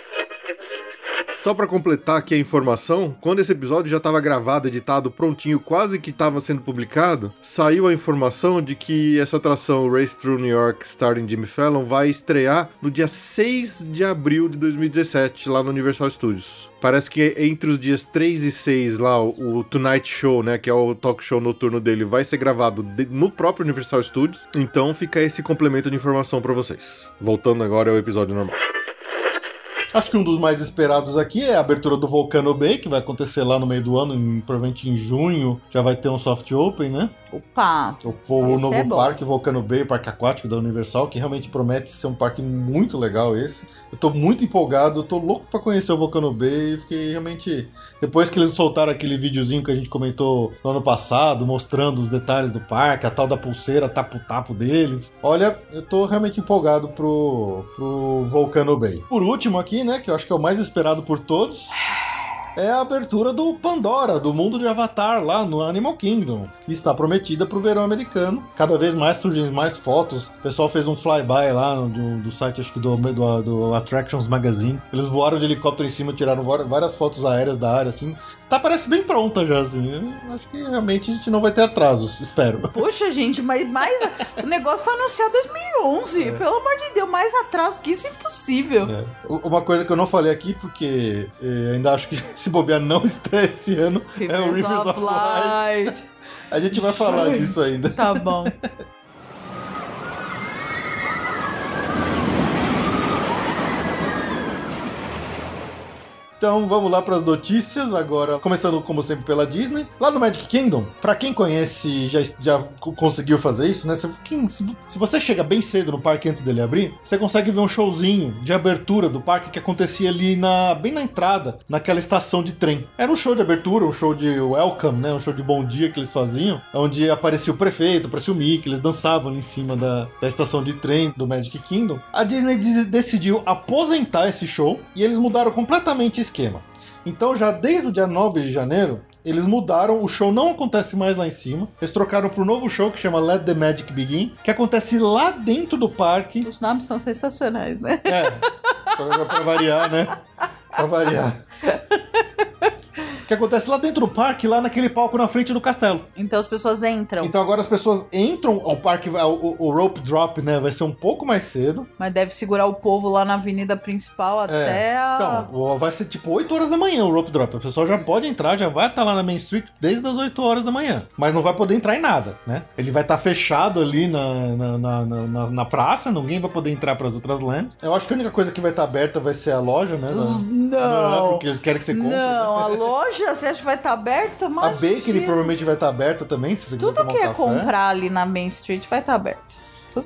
Só para completar aqui a informação, quando esse episódio já estava gravado, editado, prontinho, quase que estava sendo publicado, saiu a informação de que essa atração Race Through New York, starring Jimmy Fallon, vai estrear no dia 6 de abril de 2017, lá no Universal Studios. Parece que entre os dias 3 e 6 lá, o Tonight Show, né, que é o talk show noturno dele, vai ser gravado no próprio Universal Studios. Então fica esse complemento de informação para vocês. Voltando agora ao episódio normal. Acho que um dos mais esperados aqui é a abertura do Volcano Bay, que vai acontecer lá no meio do ano, em, provavelmente em junho, já vai ter um soft open, né? Opa! O, o novo é parque Volcano Bay, o parque aquático da Universal, que realmente promete ser um parque muito legal esse. Eu tô muito empolgado, eu tô louco para conhecer o Volcano Bay, fiquei realmente depois que eles soltaram aquele videozinho que a gente comentou no ano passado, mostrando os detalhes do parque, a tal da pulseira tapo-tapo deles. Olha, eu tô realmente empolgado pro pro Volcano Bay. Por último aqui né? Que eu acho que é o mais esperado por todos é a abertura do Pandora, do mundo de Avatar lá no Animal Kingdom. Está prometida para o verão americano. Cada vez mais surgem mais fotos. O pessoal fez um flyby lá do, do site, acho que do, do, do, Attractions Magazine. Eles voaram de helicóptero em cima, tiraram várias fotos aéreas da área, assim. Tá, parece bem pronta já, assim. Eu acho que realmente a gente não vai ter atrasos, espero. Poxa, gente, mas mais. o negócio foi anunciado em 2011. É. Pelo amor de Deus, mais atraso que isso é impossível. É. Uma coisa que eu não falei aqui, porque eh, ainda acho que (laughs) se bobear não estreia esse ano, Rivers é o Rivers of, of Light. Light. A gente vai falar disso ainda. Tá bom. (laughs) Então vamos lá para as notícias agora, começando como sempre pela Disney. Lá no Magic Kingdom, para quem conhece, já, já conseguiu fazer isso, né? Se, quem, se, se, você chega bem cedo no parque antes dele abrir, você consegue ver um showzinho de abertura do parque que acontecia ali na bem na entrada, naquela estação de trem. Era um show de abertura, um show de welcome, né? Um show de bom dia que eles faziam, onde aparecia o prefeito, aparecia o Mickey, eles dançavam ali em cima da, da estação de trem do Magic Kingdom. A Disney decidiu aposentar esse show e eles mudaram completamente esquema. Então, já desde o dia 9 de janeiro, eles mudaram, o show não acontece mais lá em cima. Eles trocaram para um novo show que chama Let the Magic Begin, que acontece lá dentro do parque. Os nomes são sensacionais, né? É, para variar, né? Para variar. (laughs) que acontece lá dentro do parque, lá naquele palco na frente do castelo. Então as pessoas entram. Então agora as pessoas entram ao parque, o, o rope drop, né, vai ser um pouco mais cedo. Mas deve segurar o povo lá na avenida principal até é. a... Então, vai ser tipo 8 horas da manhã o rope drop. A pessoa já pode entrar, já vai estar lá na Main Street desde as 8 horas da manhã. Mas não vai poder entrar em nada, né? Ele vai estar fechado ali na, na, na, na, na praça, ninguém vai poder entrar para as outras lands. Eu acho que a única coisa que vai estar aberta vai ser a loja, né? Não. não porque eles querem que você compre. Não, a loja, (laughs) você acha que vai estar aberta? Imagina. A Bakery provavelmente vai estar aberta também, se você Tudo quiser que é comprar ali na Main Street vai estar aberto.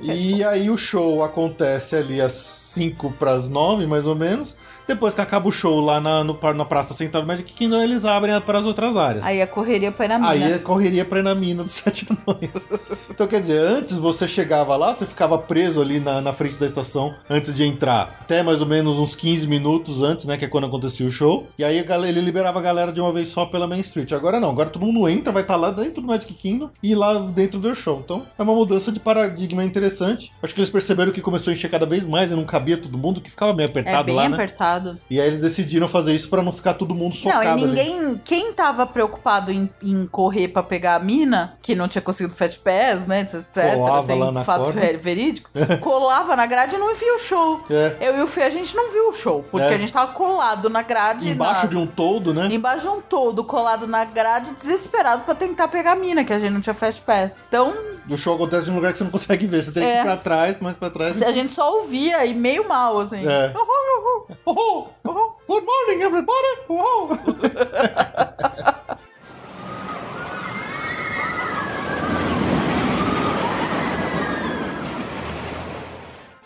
e aí o show acontece ali às 5 para as 9, mais ou menos. Depois que acaba o show lá na, no, na Praça Central do Magic Kingdom, eles abrem para as outras áreas. Aí a correria pra ir na mina. Aí a correria pra ir na mina dos (laughs) Sete Anões. então, quer dizer, antes você chegava lá, você ficava preso ali na, na frente da estação antes de entrar. Até mais ou menos uns 15 minutos antes, né? Que é quando acontecia o show. E aí galera, ele liberava a galera de uma vez só pela Main Street. Agora não, agora todo mundo entra, vai estar tá lá dentro do Magic Kingdom e lá dentro ver o show. Então é uma mudança de paradigma interessante. Acho que eles perceberam que começou a encher cada vez mais e não cabia todo mundo, que ficava meio apertado é bem lá. Né? E aí eles decidiram fazer isso para não ficar todo mundo socado. Não, e ninguém. Ali. Quem tava preocupado em, em correr para pegar a mina, que não tinha conseguido Fast Pass, né? Etc. Colava tem lá na fatos verídicos. (laughs) colava na grade e não via o show. É. Eu e o Fê, a gente não viu o show, porque é. a gente tava colado na grade. Embaixo na... de um todo, né? Embaixo de um todo, colado na grade, desesperado para tentar pegar a mina, que a gente não tinha Fast Pass. Então. O show acontece de um lugar que você não consegue ver. Você tem é. que ir pra trás, mais pra trás. A gente só ouvia e meio mal, assim. É. Oh, oh, good morning, everybody! Oh. (laughs)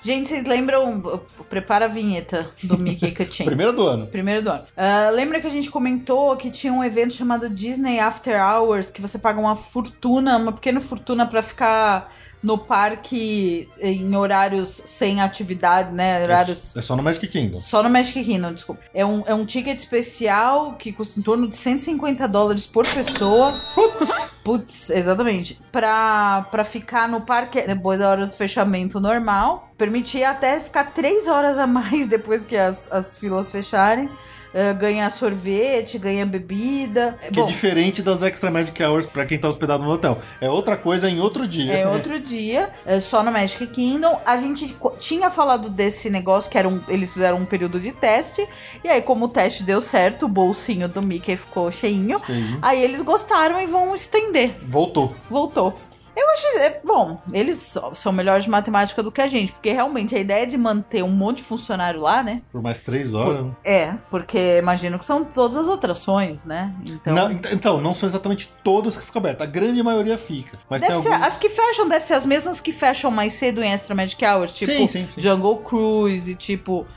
Gente, vocês lembram? Prepara a vinheta do Mickey Cutin. Primeiro do ano. Primeiro do ano. Uh, lembra que a gente comentou que tinha um evento chamado Disney After Hours, que você paga uma fortuna, uma pequena fortuna para ficar no parque em horários sem atividade, né? Horários... É, só no Magic Kingdom. Só no Magic Kingdom, desculpa. É um, é um ticket especial que custa em torno de 150 dólares por pessoa. Putz! Putz, exatamente. Pra, pra ficar no parque depois da hora do fechamento normal. Permitia até ficar três horas a mais (laughs) depois que as, as filas fecharem. Uh, ganha sorvete, ganha bebida. Que Bom, é diferente das Extra Magic Hours para quem tá hospedado no hotel. É outra coisa em outro dia. É outro (laughs) dia, é só no Magic Kingdom. A gente tinha falado desse negócio que era um, eles fizeram um período de teste. E aí, como o teste deu certo, o bolsinho do Mickey ficou cheinho. Sim. Aí eles gostaram e vão estender. Voltou. Voltou. Eu acho. É, bom, eles são melhores de matemática do que a gente, porque realmente a ideia de manter um monte de funcionário lá, né? Por mais três horas. Por, é, porque imagino que são todas as atrações, né? Então. Não, então, não são exatamente todas que ficam abertas. A grande maioria fica. Mas deve ser, alguns... As que fecham devem ser as mesmas que fecham mais cedo em Extra Magic Hours, tipo sim, sim, sim. Jungle Cruise, tipo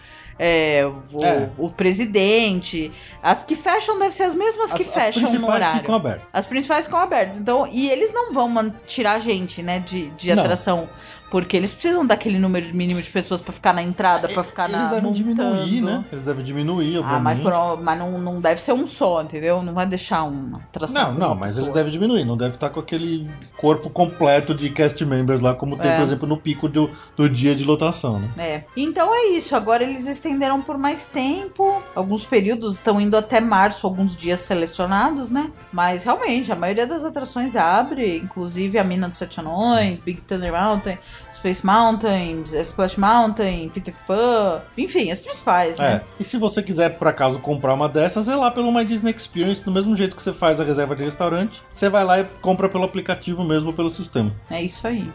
é, o, é. o, presidente. As que fecham devem ser as mesmas que as, fecham as no horário. Ficam abertas. As principais ficam abertas. Então, e eles não vão tirar gente, né, de, de atração. Porque eles precisam daquele número mínimo de pessoas para ficar na entrada, para ficar eles na devem montando. diminuir, né? Eles devem diminuir, obviamente. Ah, mas, mas não, não deve ser um só, entendeu? Não vai deixar uma atração. Não, não, mas pessoa. eles devem diminuir. Não deve estar com aquele corpo completo de cast members lá, como tem, é. por exemplo, no pico do, do dia de lotação, né? É. Então é isso. Agora eles estenderam por mais tempo. Alguns períodos estão indo até março, alguns dias selecionados, né? Mas realmente, a maioria das atrações abre, inclusive a Mina dos Sete Anões, Big Thunder Mountain. Space Mountain, Splash Mountain, Peter Pan, enfim, as principais, né? É. E se você quiser, por acaso, comprar uma dessas, é lá pelo My Disney Experience, do mesmo jeito que você faz a reserva de restaurante, você vai lá e compra pelo aplicativo mesmo, pelo sistema. É isso aí.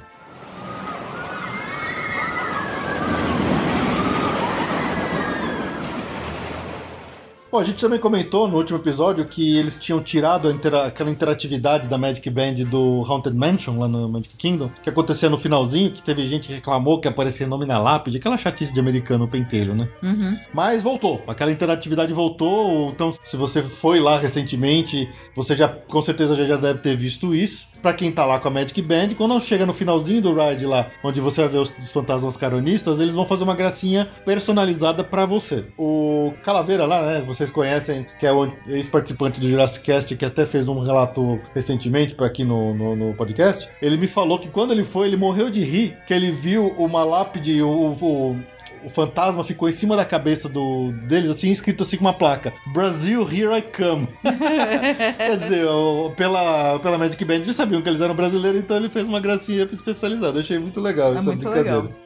Bom, a gente também comentou no último episódio que eles tinham tirado intera aquela interatividade da Magic Band do Haunted Mansion lá no Magic Kingdom, que acontecia no finalzinho, que teve gente que reclamou que aparecia nome na lápide, aquela chatice de americano pentelho, né? Uhum. Mas voltou, aquela interatividade voltou, então se você foi lá recentemente, você já com certeza já, já deve ter visto isso para quem tá lá com a Magic Band, quando chega no finalzinho do ride lá, onde você vai ver os, os fantasmas caronistas, eles vão fazer uma gracinha personalizada para você. O Calaveira lá, né, vocês conhecem, que é o ex-participante do Jurassic Cast, que até fez um relato recentemente para aqui no, no, no, podcast, ele me falou que quando ele foi, ele morreu de rir, que ele viu uma lápide, o, o o fantasma ficou em cima da cabeça do, deles, assim, escrito assim com uma placa: Brasil, here I come. (laughs) Quer dizer, pela, pela Magic Band eles sabiam que eles eram brasileiros, então ele fez uma gracinha especializada. Eu achei muito legal é essa muito brincadeira. Legal.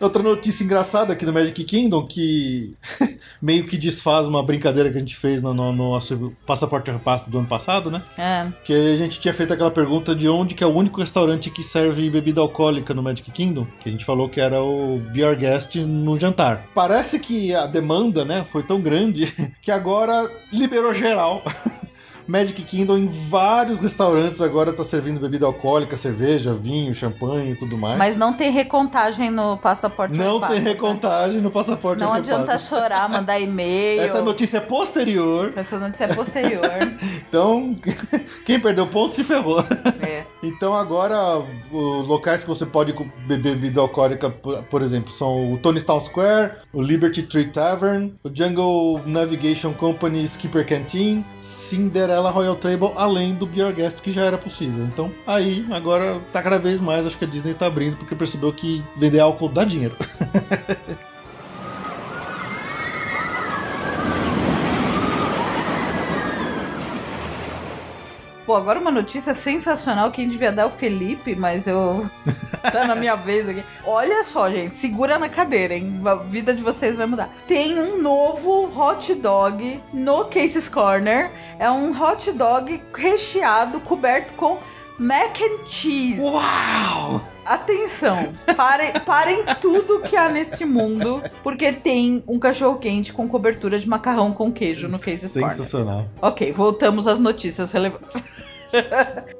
Outra notícia engraçada aqui do Magic Kingdom que (laughs) meio que desfaz uma brincadeira que a gente fez no, no, no nosso passaporte repassa do ano passado, né? É. Que a gente tinha feito aquela pergunta de onde que é o único restaurante que serve bebida alcoólica no Magic Kingdom, que a gente falou que era o Beer Guest no jantar. Parece que a demanda, né, foi tão grande (laughs) que agora liberou geral. (laughs) Magic Kingdom em vários restaurantes agora tá servindo bebida alcoólica, cerveja, vinho, champanhe e tudo mais. Mas não tem recontagem no passaporte. Não tem né? recontagem no passaporte. Não adianta chorar, mandar e-mail. Essa notícia é posterior. Essa notícia é posterior. (laughs) então, (laughs) quem perdeu ponto se ferrou. É. Então agora, locais que você pode beber bebida alcoólica, por exemplo, são o Tony Town Square, o Liberty Tree Tavern, o Jungle Navigation Company Skipper Canteen, Cinderella Royal Table, além do Beer Guest que já era possível. Então, aí, agora tá cada vez mais, acho que a Disney tá abrindo porque percebeu que vender álcool dá dinheiro. (laughs) Pô, agora uma notícia sensacional. Quem devia dar é o Felipe, mas eu. (laughs) tá na minha vez aqui. Olha só, gente. Segura na cadeira, hein? A vida de vocês vai mudar. Tem um novo hot dog no Cases Corner. É um hot dog recheado, coberto com mac and cheese. Uau! Atenção, parem, parem tudo que há neste mundo, porque tem um cachorro quente com cobertura de macarrão com queijo no Case Sensacional. Corner. Ok, voltamos às notícias relevantes. (laughs) (laughs)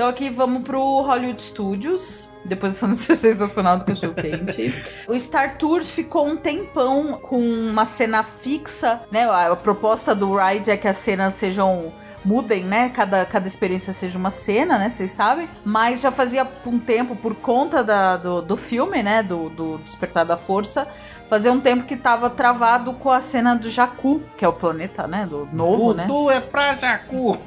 Então aqui vamos pro Hollywood Studios. Depois dessa notícia (laughs) sensacional do cachorro quente. o Star Tours ficou um tempão com uma cena fixa, né? A proposta do ride é que as cenas sejam mudem, né? Cada, cada experiência seja uma cena, né? Vocês sabem. Mas já fazia um tempo, por conta da, do, do filme, né? Do, do Despertar da Força, fazia um tempo que tava travado com a cena do Jakku, que é o planeta, né? Do novo, né? Tudo é pra Jakku!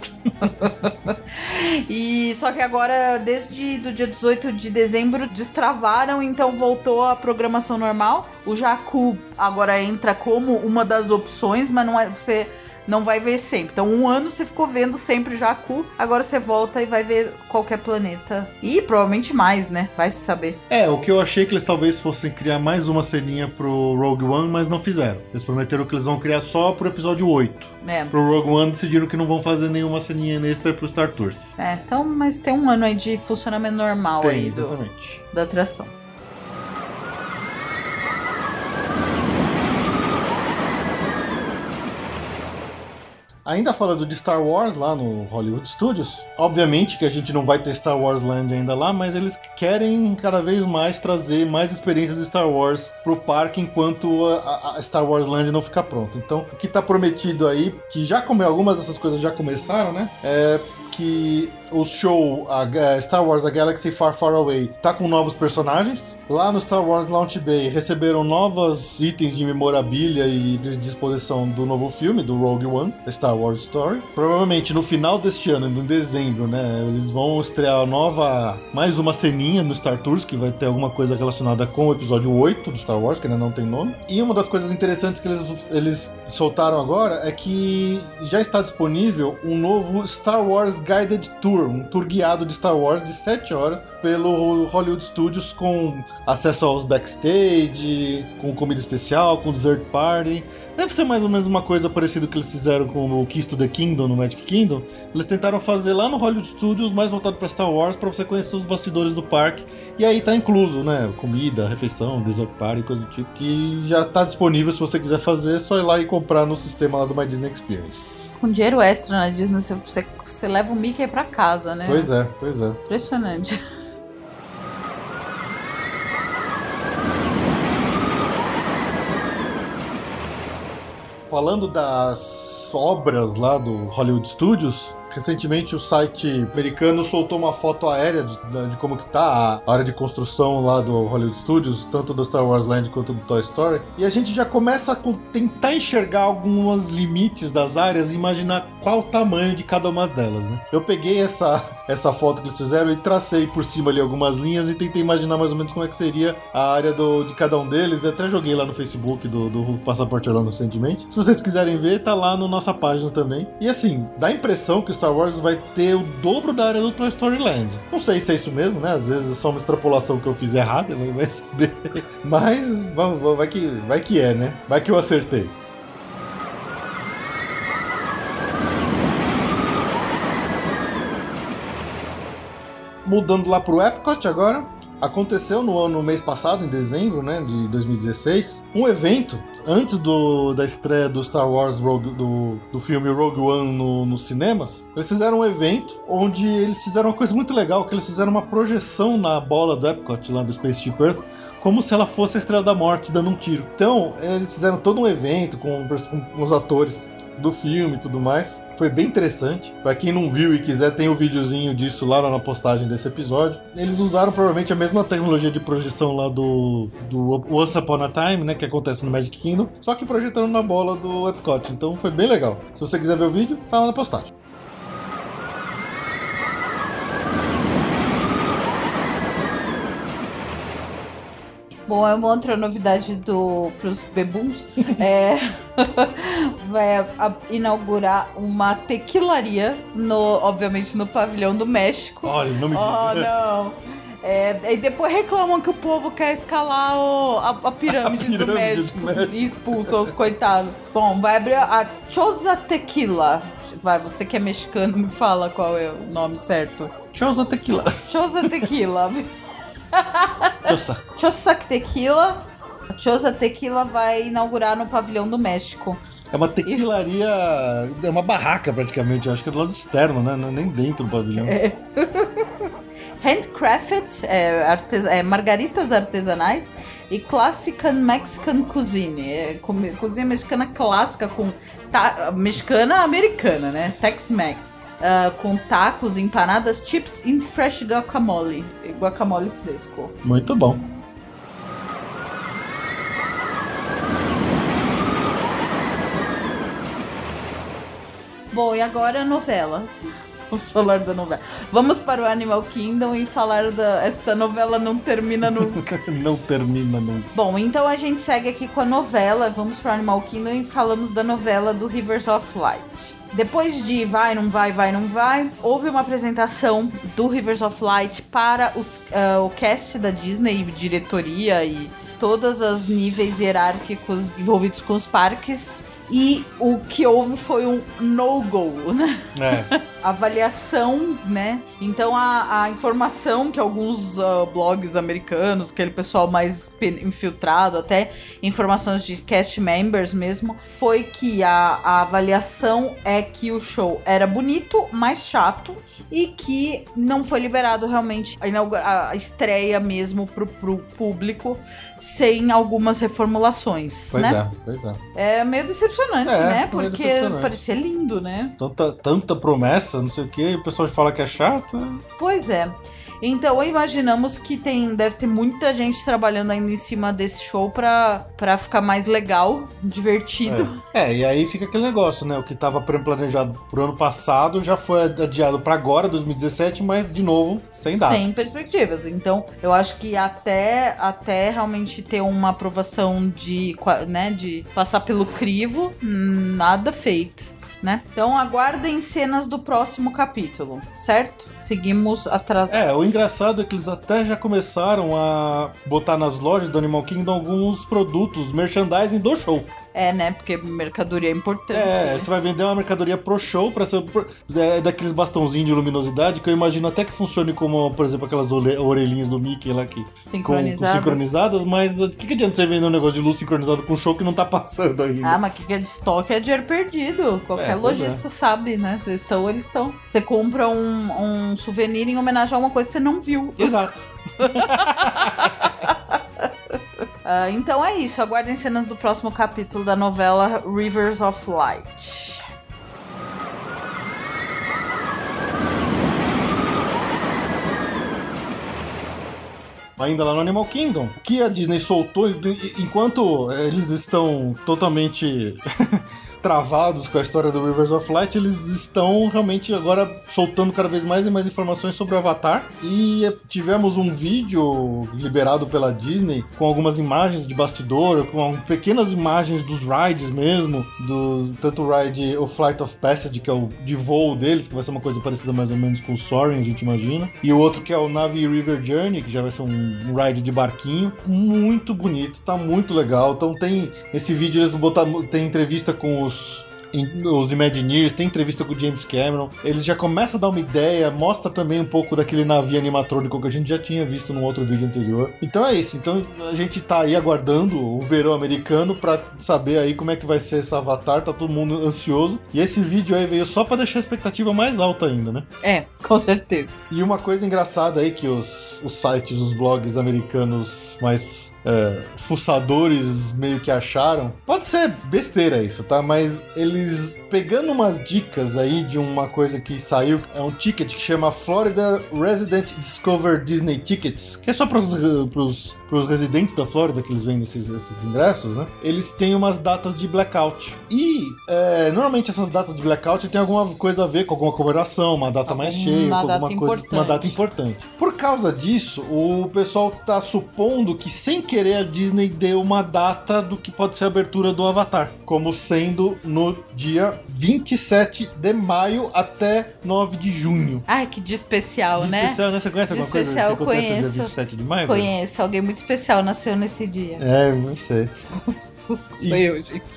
(laughs) e só que agora, desde do dia 18 de dezembro, destravaram, então voltou a programação normal. O Jakku agora entra como uma das opções, mas não é. Você não vai ver sempre. Então, um ano você ficou vendo sempre Jakku, agora você volta e vai ver qualquer planeta. E provavelmente mais, né? Vai se saber. É, o que eu achei que eles talvez fossem criar mais uma ceninha pro Rogue One, mas não fizeram. Eles prometeram que eles vão criar só pro episódio 8. É. Pro Rogue One decidiram que não vão fazer nenhuma ceninha extra pro Star Tours. É, então, mas tem um ano aí de funcionamento normal tem, aí do, exatamente. da atração. Ainda falando de Star Wars lá no Hollywood Studios, obviamente que a gente não vai ter Star Wars Land ainda lá, mas eles querem cada vez mais trazer mais experiências de Star Wars pro parque enquanto a, a Star Wars Land não ficar pronto. Então, o que tá prometido aí, que já como algumas dessas coisas já começaram, né? É que o show a Star Wars A Galaxy Far Far Away tá com novos personagens. Lá no Star Wars Launch Bay receberam novos itens de memorabilia e de disposição do novo filme, do Rogue One, Star Wars Story. Provavelmente no final deste ano, em dezembro, né, eles vão estrear nova, mais uma ceninha no Star Tours, que vai ter alguma coisa relacionada com o episódio 8 do Star Wars, que ainda não tem nome. E uma das coisas interessantes que eles, eles soltaram agora é que já está disponível um novo Star Wars Guided Tour, um tour guiado de Star Wars de 7 horas pelo Hollywood Studios com acesso aos backstage, com comida especial, com dessert party. Deve ser mais ou menos uma coisa parecida que eles fizeram com o Kiss to the Kingdom no Magic Kingdom. Eles tentaram fazer lá no Hollywood Studios, mais voltado para Star Wars, para você conhecer os bastidores do parque. E aí tá incluso, né? Comida, refeição, dessert party, coisa do tipo, que já tá disponível se você quiser fazer, é só ir lá e comprar no sistema lá do My Disney Experience com dinheiro extra na Disney, você, você leva o Mickey pra casa, né? Pois é, pois é. Impressionante. (laughs) Falando das obras lá do Hollywood Studios, recentemente o site americano soltou uma foto aérea de, de, como que tá a área de construção lá do Hollywood Studios, tanto do Star Wars Land quanto do Toy Story. E a gente já começa a tentar enxergar alguns limites das áreas e imaginar qual o tamanho de cada uma delas, né? Eu peguei essa, essa foto que eles fizeram e tracei por cima ali algumas linhas e tentei imaginar mais ou menos como é que seria a área do, de cada um deles. Eu até joguei lá no Facebook do, do Passaporte Orlando recentemente. Se vocês quiserem ver, tá lá na nossa página também. E assim, dá a impressão que Star Wars vai ter o dobro da área do Toy Story Land. Não sei se é isso mesmo, né? Às vezes é só uma extrapolação que eu fiz errada, (laughs) vai saber. Mas vai, que, vai que é, né? Vai que eu acertei. Mudando lá pro Epcot agora, Aconteceu no ano, no mês passado, em dezembro, né, de 2016, um evento antes do, da estreia do Star Wars Rogue, do, do filme Rogue One no, nos cinemas. Eles fizeram um evento onde eles fizeram uma coisa muito legal, que eles fizeram uma projeção na bola do Epcot lá do Spaceship Earth, como se ela fosse a Estrela da Morte dando um tiro. Então, eles fizeram todo um evento com, com os atores do filme e tudo mais. Foi bem interessante. Para quem não viu e quiser, tem o um videozinho disso lá na postagem desse episódio. Eles usaram provavelmente a mesma tecnologia de projeção lá do, do Once Upon a Time, né? Que acontece no Magic Kingdom, só que projetando na bola do Epcot. Então foi bem legal. Se você quiser ver o vídeo, tá lá na postagem. Bom, é uma outra novidade do pros bebuns. é, (laughs) vai a, a, inaugurar uma tequilaria no, obviamente, no pavilhão do México. Olha, não me Oh, não. É, e depois reclamam que o povo quer escalar o, a, a, pirâmide, a pirâmide do, México do, México e expulsa os coitados. Bom, vai abrir a Choza Tequila. Vai, você que é mexicano, me fala qual é o nome certo. Choza Tequila. Choza Tequila. (laughs) Chosa. Chosa Tequila. Chosa Tequila vai inaugurar no Pavilhão do México. É uma tequilaria. É uma barraca praticamente, eu acho que é do lado externo, né? Não é nem dentro do pavilhão. É. (laughs) Handcrafted, é, artes, é, margaritas artesanais e Classic Mexican Cuisine. É, cozinha mexicana clássica com. Ta, mexicana americana, né? Tex-Mex uh, com tacos, empanadas, chips e fresh guacamole. Guacamole fresco. Muito bom. Bom, e agora a novela. (laughs) Vamos falar da novela. Vamos para o Animal Kingdom e falar da. Esta novela não termina nunca. (laughs) não termina nunca. Bom, então a gente segue aqui com a novela. Vamos para o Animal Kingdom e falamos da novela do Rivers of Light. Depois de vai, não vai, vai, não vai, houve uma apresentação do Rivers of Light para os, uh, o cast da Disney, diretoria e todos os níveis hierárquicos envolvidos com os parques e o que houve foi um no-go, né? É. (laughs) Avaliação, né? Então a, a informação que alguns uh, blogs americanos, aquele pessoal mais infiltrado, até informações de cast members mesmo, foi que a, a avaliação é que o show era bonito, mas chato e que não foi liberado realmente a, a estreia mesmo pro, pro público sem algumas reformulações, pois né? é, pois é. É meio decepcionante, é, né? Porque parecia lindo, né? Tanta, tanta promessa, não sei o que, o pessoal fala que é chato. Pois é. Então imaginamos que tem, deve ter muita gente trabalhando ainda em cima desse show pra, pra ficar mais legal, divertido. É. é, e aí fica aquele negócio, né? O que tava planejado pro ano passado já foi adiado para agora, 2017, mas de novo, sem data. Sem perspectivas. Então, eu acho que até, até realmente ter uma aprovação de, né, de passar pelo crivo, nada feito né? Então aguardem cenas do próximo capítulo, certo? Seguimos atrás. É, o engraçado é que eles até já começaram a botar nas lojas do Animal Kingdom alguns produtos, merchandising do show. É, né? Porque mercadoria é importante. É, você vai vender uma mercadoria pro show para ser é, daqueles bastãozinhos de luminosidade que eu imagino até que funcione como, por exemplo, aquelas orelhinhas do Mickey lá aqui. Sincronizadas. Com, com sincronizadas, mas o que, que adianta você vender um negócio de luz sincronizado com show que não tá passando ainda? Ah, mas o que, que é de estoque é dinheiro perdido. Qualquer é, lojista é. sabe, né? Eles estão, eles estão. Você compra um, um souvenir em homenagem a uma coisa que você não viu. Exato. (laughs) Uh, então é isso, aguardem cenas do próximo capítulo da novela Rivers of Light. ainda lá no Animal Kingdom, que a Disney soltou enquanto eles estão totalmente (laughs) travados com a história do Rivers of Light, eles estão realmente agora soltando cada vez mais e mais informações sobre o Avatar. E tivemos um vídeo liberado pela Disney com algumas imagens de bastidor, com pequenas imagens dos rides mesmo, do tanto o ride o Flight of Passage, que é o de voo deles, que vai ser uma coisa parecida mais ou menos com o Soaring, a gente imagina, e o outro que é o Navi River Journey, que já vai ser um, um ride de barquinho, muito bonito, tá muito legal. Então tem esse vídeo eles botaram tem entrevista com os os os Imagineers, tem entrevista com o James Cameron. Eles já começam a dar uma ideia, mostra também um pouco daquele navio animatrônico que a gente já tinha visto num outro vídeo anterior. Então é isso. Então a gente tá aí aguardando o verão americano para saber aí como é que vai ser esse avatar. Tá todo mundo ansioso. E esse vídeo aí veio só para deixar a expectativa mais alta ainda, né? É, com certeza. E uma coisa engraçada aí que os, os sites, os blogs americanos mais é, fuçadores meio que acharam. Pode ser besteira isso, tá? Mas eles pegando umas dicas aí de uma coisa que saiu, é um ticket que chama Florida Resident Discover Disney Tickets, que é só para os residentes da Flórida que eles vendem esses, esses, ingressos, né? Eles têm umas datas de blackout. E é, normalmente essas datas de blackout tem alguma coisa a ver com alguma comemoração, uma data mais cheia, com alguma coisa, importante. uma data importante. Por causa disso, o pessoal tá supondo que sem querer a Disney deu uma data do que pode ser a abertura do Avatar, como sendo no dia 27 de maio até 9 de junho. Ai, que dia especial, dia né? Especial, né? Você conhece alguma coisa que acontece conheço, no dia 27 de maio? Conheço, alguém muito especial nasceu nesse dia. É, não sei. (laughs) Sou e... eu, gente. (laughs)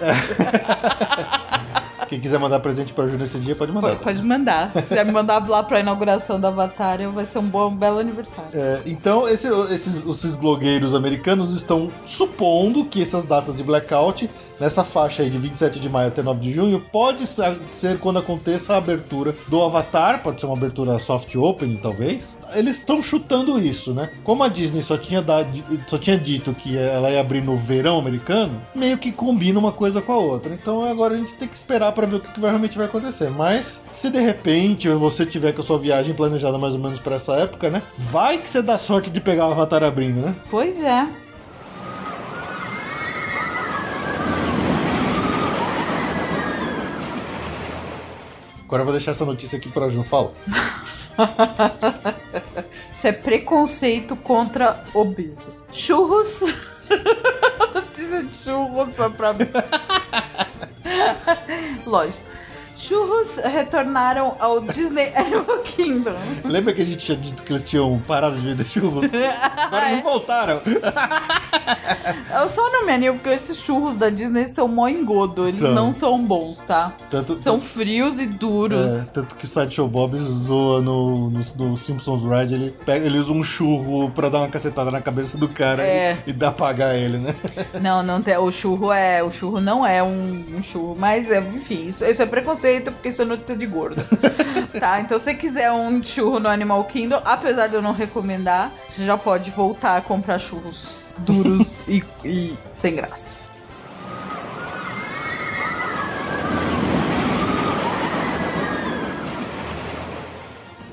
Quem quiser mandar presente pra Ju nesse dia, pode mandar. Pode, pode mandar. (laughs) Se quiser me mandar lá pra inauguração do Avatar, vai ser um bom, um belo aniversário. É, então, esse, esses, esses blogueiros americanos estão supondo que essas datas de blackout nessa faixa aí de 27 de maio até 9 de junho, pode ser quando aconteça a abertura do Avatar, pode ser uma abertura soft open, talvez. Eles estão chutando isso, né? Como a Disney só tinha, dado, só tinha dito que ela ia abrir no verão americano, meio que combina uma coisa com a outra. Então agora a gente tem que esperar para ver o que, realmente vai acontecer. Mas se de repente você tiver com a sua viagem planejada mais ou menos para essa época, né? Vai que você dá sorte de pegar o Avatar abrindo, né? Pois é. Agora eu vou deixar essa notícia aqui pra Ju. Fala. (laughs) Isso é preconceito contra obesos. Churros. (laughs) notícia de churros só pra mim. (laughs) Lógico. Churros retornaram ao Disney (laughs) Animal Kingdom. Lembra que a gente tinha dito que eles tinham parado de vender churros? (laughs) Agora eles voltaram. (laughs) Eu só não me animo porque esses churros da Disney são mó engodo. Eles são. não são bons, tá? Tanto, são tanto, frios e duros. É, tanto que o Sideshow Bob zoa no, no, no, Simpsons Ride, ele, pega, ele usa um churro pra dar uma cacetada na cabeça do cara é. e, e dá pagar ele, né? Não, não tem, o churro é. O churro não é um, um churro, mas é, enfim, isso, isso é preconceito preconceito porque isso é notícia de gordo. (laughs) tá? Então, se você quiser um churro no Animal Kingdom, apesar de eu não recomendar, você já pode voltar a comprar churros duros (laughs) e, e sem graça.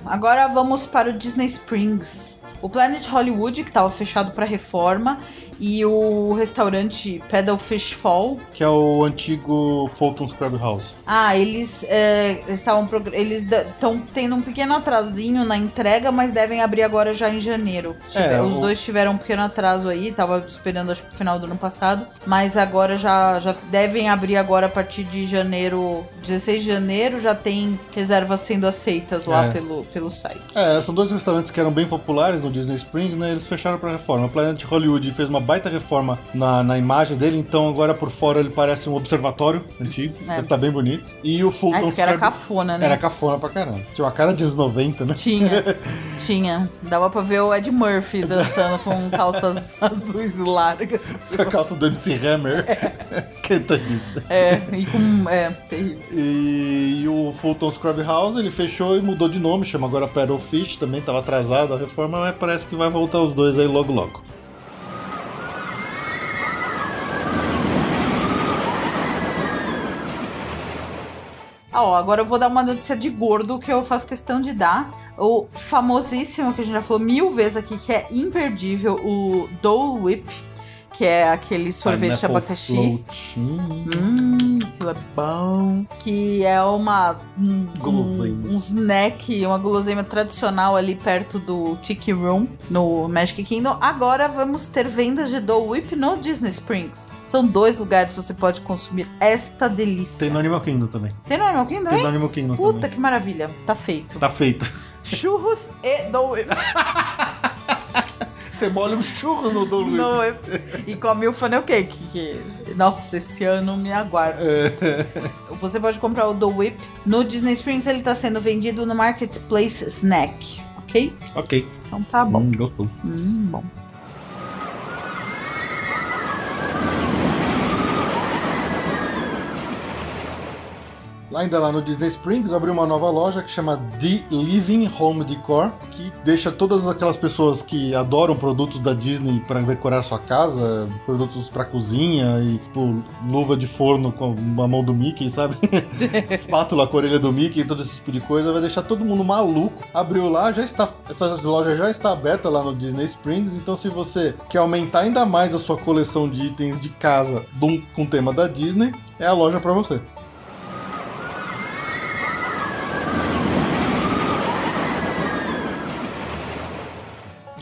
Agora vamos para o Disney Springs. O Planet Hollywood, que estava fechado para reforma, e o restaurante Pedalfish Fall. Que é o antigo Fulton's Crab House. Ah, eles é, estavam eles estão tendo um pequeno atrasinho na entrega, mas devem abrir agora já em janeiro. É, Os o... dois tiveram um pequeno atraso aí, tava esperando acho que no final do ano passado, mas agora já, já devem abrir agora a partir de janeiro, 16 de janeiro, já tem reservas sendo aceitas lá é. pelo, pelo site. É, são dois restaurantes que eram bem populares no Disney Springs, né? Eles fecharam para reforma. O Planet Hollywood fez uma baita reforma na, na imagem dele, então agora por fora ele parece um observatório antigo. É. Ele tá bem bonito. E o Fulton Ai, era cafona, né? Era cafona pra caramba. Tinha uma cara de anos 90, né? Tinha. (laughs) Tinha. Dava pra ver o Ed Murphy dançando com calças (laughs) azuis largas. Com a calça do MC Hammer. É. (laughs) Canta disso. É, e com. É, terrível. E, e o Fulton Scrub House ele fechou e mudou de nome, chama agora Paddle Fish, também tava atrasado a reforma, mas parece que vai voltar os dois aí logo logo. Ah, ó, agora eu vou dar uma notícia de gordo que eu faço questão de dar. O famosíssimo, que a gente já falou mil vezes aqui, que é imperdível, o Dole Whip que é aquele sorvete de abacaxi. Hum, aquilo é bom. Que é uma. Um, um, um snack, uma guloseima tradicional ali perto do Tiki Room, no Magic Kingdom. Agora vamos ter vendas de Dole Whip no Disney Springs. São dois lugares que você pode consumir esta delícia. Tem no Animal Kingdom também. Tem no Animal Kingdom? Tem no Animal Kingdom Puta também. que maravilha. Tá feito. Tá feito. Churros e Dole Whip. Você molha um churro no Dole e come o funnel cake. Que, nossa, esse ano me aguarda. É. Você pode comprar o Dole Whip. No Disney Springs ele tá sendo vendido no Marketplace Snack. Ok? Ok. Então tá bom. Hum, gostou. Hum, bom. Lá ainda lá no Disney Springs abriu uma nova loja que chama The Living Home Decor, que deixa todas aquelas pessoas que adoram produtos da Disney para decorar sua casa, produtos para cozinha e tipo, luva de forno com a mão do Mickey, sabe? (laughs) Espátula com a orelha do Mickey, todo esse tipo de coisa, vai deixar todo mundo maluco. Abriu lá, já está, essa loja já está aberta lá no Disney Springs, então se você quer aumentar ainda mais a sua coleção de itens de casa com tema da Disney, é a loja para você.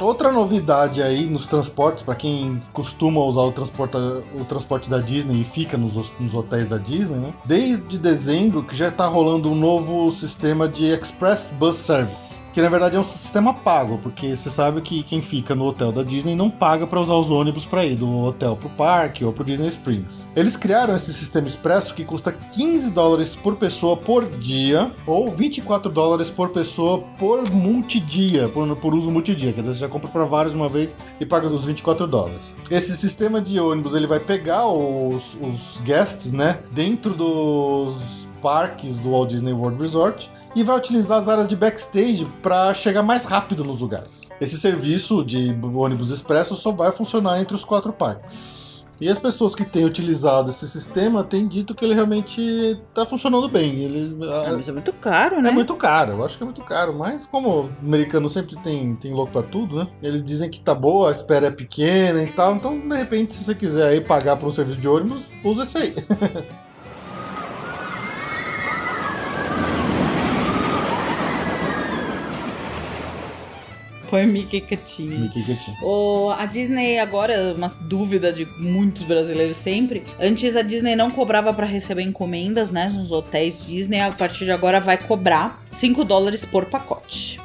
Outra novidade aí nos transportes, para quem costuma usar o transporte, o transporte da Disney e fica nos, nos hotéis da Disney, né? Desde dezembro que já está rolando um novo sistema de Express Bus Service que na verdade é um sistema pago, porque você sabe que quem fica no hotel da Disney não paga para usar os ônibus para ir do hotel pro parque ou pro Disney Springs. Eles criaram esse sistema expresso que custa 15 dólares por pessoa por dia ou 24 dólares por pessoa por multidia, por, por uso multidia, quer dizer, você já compra para vários uma vez e paga os 24 dólares. Esse sistema de ônibus ele vai pegar os, os guests, né, dentro dos parques do Walt Disney World Resort e vai utilizar as áreas de backstage para chegar mais rápido nos lugares. Esse serviço de ônibus expresso só vai funcionar entre os quatro parques. E as pessoas que têm utilizado esse sistema têm dito que ele realmente está funcionando bem. Ele, ah, mas é muito caro, né? É muito caro, eu acho que é muito caro. Mas como o americano sempre tem, tem louco para tudo, né? Eles dizem que tá boa, a espera é pequena e tal. Então, de repente, se você quiser aí pagar por um serviço de ônibus, usa esse aí. (laughs) Põe Mickey quietinho. Mickey quietinho. O, a Disney agora, uma dúvida de muitos brasileiros sempre. Antes a Disney não cobrava para receber encomendas, né? Nos hotéis Disney. A partir de agora vai cobrar 5 dólares por pacote.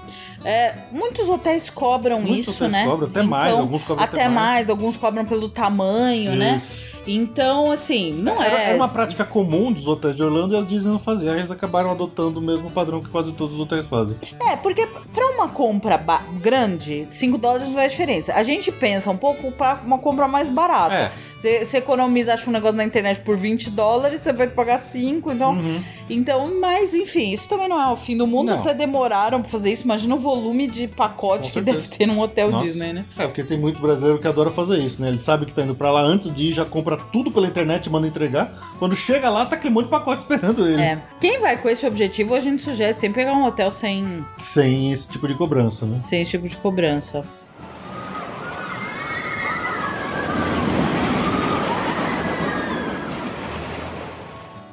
É, muitos hotéis cobram muitos isso, hotéis né? Cobram, até então, mais, alguns cobram até, até mais. mais. alguns cobram pelo tamanho, né? isso. né? Então, assim, não era, é. Era uma prática comum dos hotéis de Orlando e a Disney não fazia. Eles acabaram adotando o mesmo padrão que quase todos os hotéis fazem. É, porque pra uma compra grande, 5 dólares não faz diferença. A gente pensa um pouco pra uma compra mais barata. É. Você economiza, acha um negócio na internet por 20 dólares, você vai pagar 5, então. Uhum. Então, mas enfim, isso também não é o fim do mundo. Não. Até demoraram pra fazer isso. Imagina o volume de pacote que deve ter num hotel Nossa. Disney, né? É, porque tem muito brasileiro que adora fazer isso, né? Ele sabe que tá indo pra lá antes de ir, já compra tudo pela internet manda entregar. Quando chega lá, tá aquele monte de pacote (laughs) esperando ele. É. Quem vai com esse objetivo, a gente sugere sempre pegar um hotel sem, Sem esse tipo de cobrança, né? sem esse tipo de cobrança.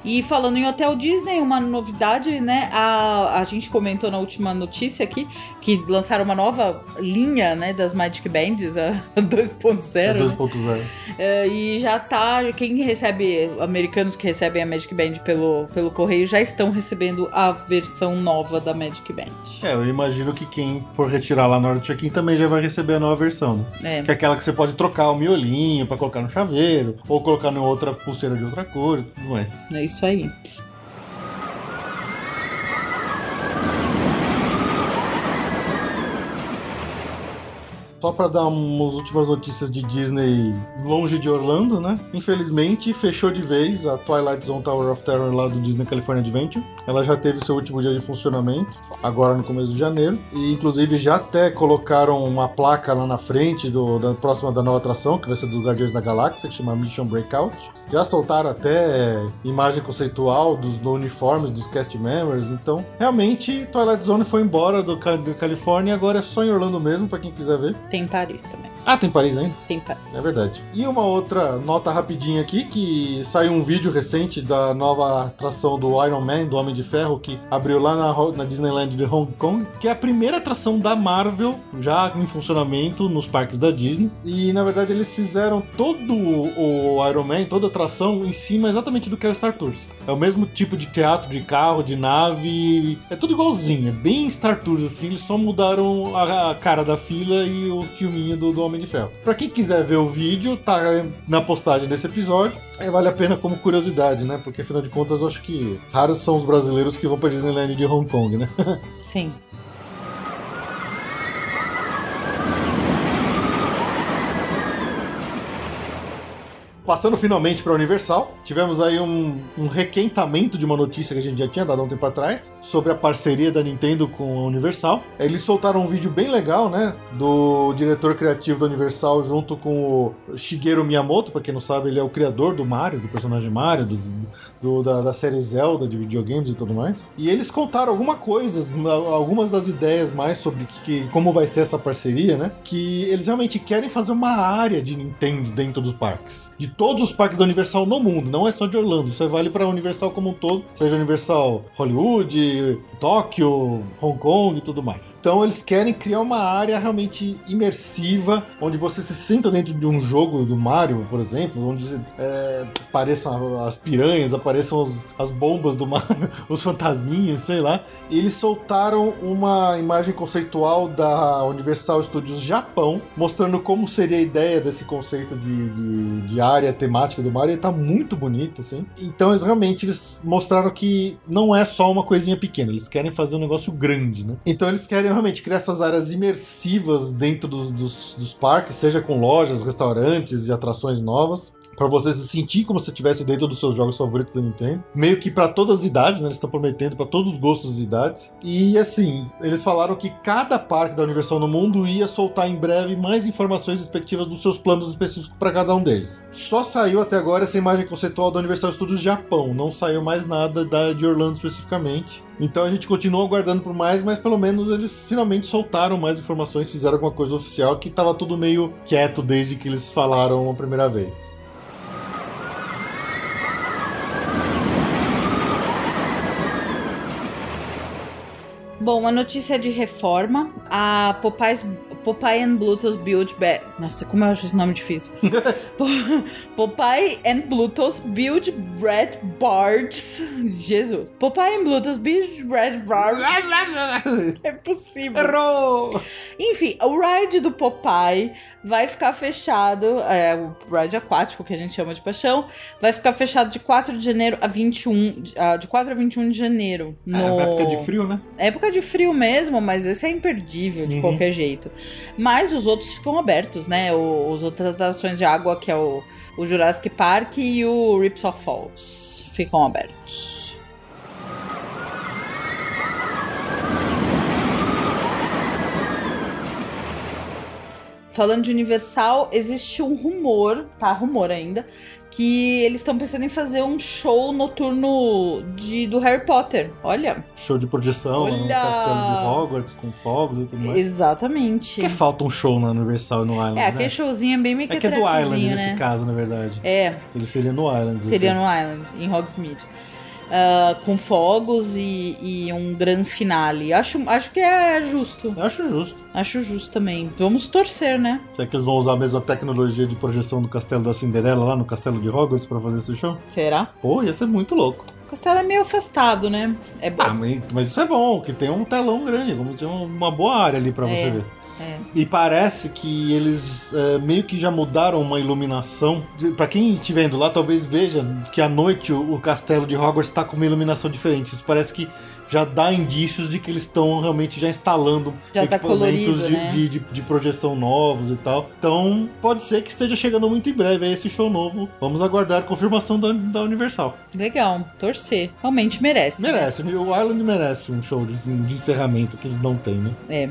E falando em Hotel Disney, uma novidade, né? A, a gente comentou na última notícia aqui que lançaram uma nova linha, né, das Magic Bands, a (laughs) 2.0. É né? 2.0. É, e já tá. Quem recebe, americanos que recebem a Magic Band pelo, pelo correio já estão recebendo a versão nova da Magic Band. É, eu imagino que quem for retirar lá na hora do check-in também já vai receber a nova versão, né? É. Que é aquela que você pode trocar o miolinho pra colocar no chaveiro, ou colocar em outra pulseira de outra cor e tudo mais. É isso aí. Só para dar umas últimas notícias de Disney longe de Orlando, né? Infelizmente, fechou de vez a Twilight Zone Tower of Terror lá do Disney California Adventure. Ela já teve seu último dia de funcionamento, agora no começo de janeiro. E inclusive já até colocaram uma placa lá na frente do, da próxima da nova atração, que vai ser dos Guardiões da Galáxia, que chama Mission Breakout. Já soltaram até imagem conceitual dos do uniformes dos cast members. Então, realmente, Twilight Zone foi embora do, do Califórnia. Agora é só em Orlando mesmo, para quem quiser ver. Tem Paris também. Ah, tem Paris ainda? Tem Paris. É verdade. E uma outra nota rapidinha aqui, que saiu um vídeo recente da nova atração do Iron Man, do Homem de Ferro, que abriu lá na, na Disneyland de Hong Kong, que é a primeira atração da Marvel já em funcionamento nos parques da Disney. E, na verdade, eles fizeram todo o Iron Man, toda atração em cima exatamente do que é o Star Tours. É o mesmo tipo de teatro, de carro, de nave, é tudo igualzinho, é bem Star Tours assim, eles só mudaram a, cara da fila e o filminho do, do Homem de Ferro. Pra quem quiser ver o vídeo, tá na postagem desse episódio. Aí vale a pena como curiosidade, né? Porque afinal de contas, eu acho que raros são os brasileiros que vão pra Disneyland de Hong Kong, né? (laughs) Sim. Passando finalmente para a Universal, tivemos aí um, um, requentamento de uma notícia que a gente já tinha dado há um tempo atrás sobre a parceria da Nintendo com a Universal. Eles soltaram um vídeo bem legal, né? Do diretor criativo da Universal junto com o Shigeru Miyamoto, para quem não sabe, ele é o criador do Mario, do personagem Mario, do, do da, da, série Zelda de videogames e tudo mais. E eles contaram alguma coisa, algumas das ideias mais sobre que, como vai ser essa parceria, né? Que eles realmente querem fazer uma área de Nintendo dentro dos parques de todos os parques da Universal no mundo, não é só de Orlando, isso vale para a Universal como um todo, seja Universal Hollywood, Tóquio, Hong Kong e tudo mais. Então eles querem criar uma área realmente imersiva, onde você se sinta dentro de um jogo do Mario, por exemplo, onde é, apareçam as piranhas, apareçam os, as bombas do Mario, (laughs) os fantasminhas, sei lá. Eles soltaram uma imagem conceitual da Universal Studios Japão, mostrando como seria a ideia desse conceito de, de, de área temática do Mario, tá muito bonito, assim. Então eles realmente eles mostraram que não é só uma coisinha pequena, eles querem fazer um negócio grande, né? Então eles querem realmente criar essas áreas imersivas dentro dos, dos, dos parques, seja com lojas, restaurantes e atrações novas para você se sentir como se estivesse dentro dos seus jogos favoritos da Nintendo. Meio que para todas as idades, né? Eles estão prometendo para todos os gostos e idades. E assim, eles falaram que cada parque da Universal no mundo ia soltar em breve mais informações respectivas dos seus planos específicos para cada um deles. Só saiu até agora essa imagem conceitual da Universal Studios Japão, não saiu mais nada da de Orlando especificamente. Então a gente continua aguardando por mais, mas pelo menos eles finalmente soltaram mais informações, fizeram alguma coisa oficial que estava tudo meio quieto desde que eles falaram a primeira vez. Bom, uma notícia de reforma. A Popeyes, Popeye and Bluetooth Build Back. Nossa, como eu acho esse nome difícil. (laughs) Popeye and Bluetooth Build Bread Bards. Jesus. Popeye and Bluetooth Build Bread Bards. (laughs) é possível. Errou! Enfim, o ride do Popeye vai ficar fechado, é, o ride aquático que a gente chama de paixão, vai ficar fechado de 4 de janeiro a 21, de 4 a 21 de janeiro. No... É época de frio, né? Época de frio mesmo, mas esse é imperdível de uhum. qualquer jeito. Mas os outros ficam abertos, né? Os outras atrações de água, que é o, o Jurassic Park e o Ripsaw Falls, ficam abertos. Falando de Universal, existe um rumor, tá? Rumor ainda, que eles estão pensando em fazer um show noturno de, do Harry Potter. Olha. Show de projeção Olha... no castelo de Hogwarts com fogos e tudo mais. Exatamente. Porque falta um show na Universal e no Island. É, aquele né? showzinho é bem meio que É que é do Island né? nesse caso, na verdade. É. Ele seria no Island. Seria assim. no Island, em Hogsmeade uh, com fogos e, e, um grande finale. Acho, acho que é justo. Acho justo. Acho justo também. Vamos torcer, né? Será que eles vão usar a mesma tecnologia de projeção do castelo da Cinderela lá no castelo de Hogwarts para fazer esse show? Será? Pô, ia ser muito louco. O castelo é meio afastado, né? É bom. Ah, mas isso é bom, que tem um telão grande, como tem uma boa área ali para é. você ver. É. E parece que eles é, meio que já mudaram uma iluminação. Para quem estiver indo lá, talvez veja que à noite o, o castelo de Hogwarts está com uma iluminação diferente. Isso parece que já dá indícios de que eles estão realmente já instalando já tá equipamentos tá de, né? de, de, de, projeção novos e tal. Então pode ser que esteja chegando muito em breve esse show novo. Vamos aguardar a confirmação da, da Universal. Legal, torcer. Realmente merece. Merece, né? o Island merece um show de, de encerramento que eles não têm, né? É.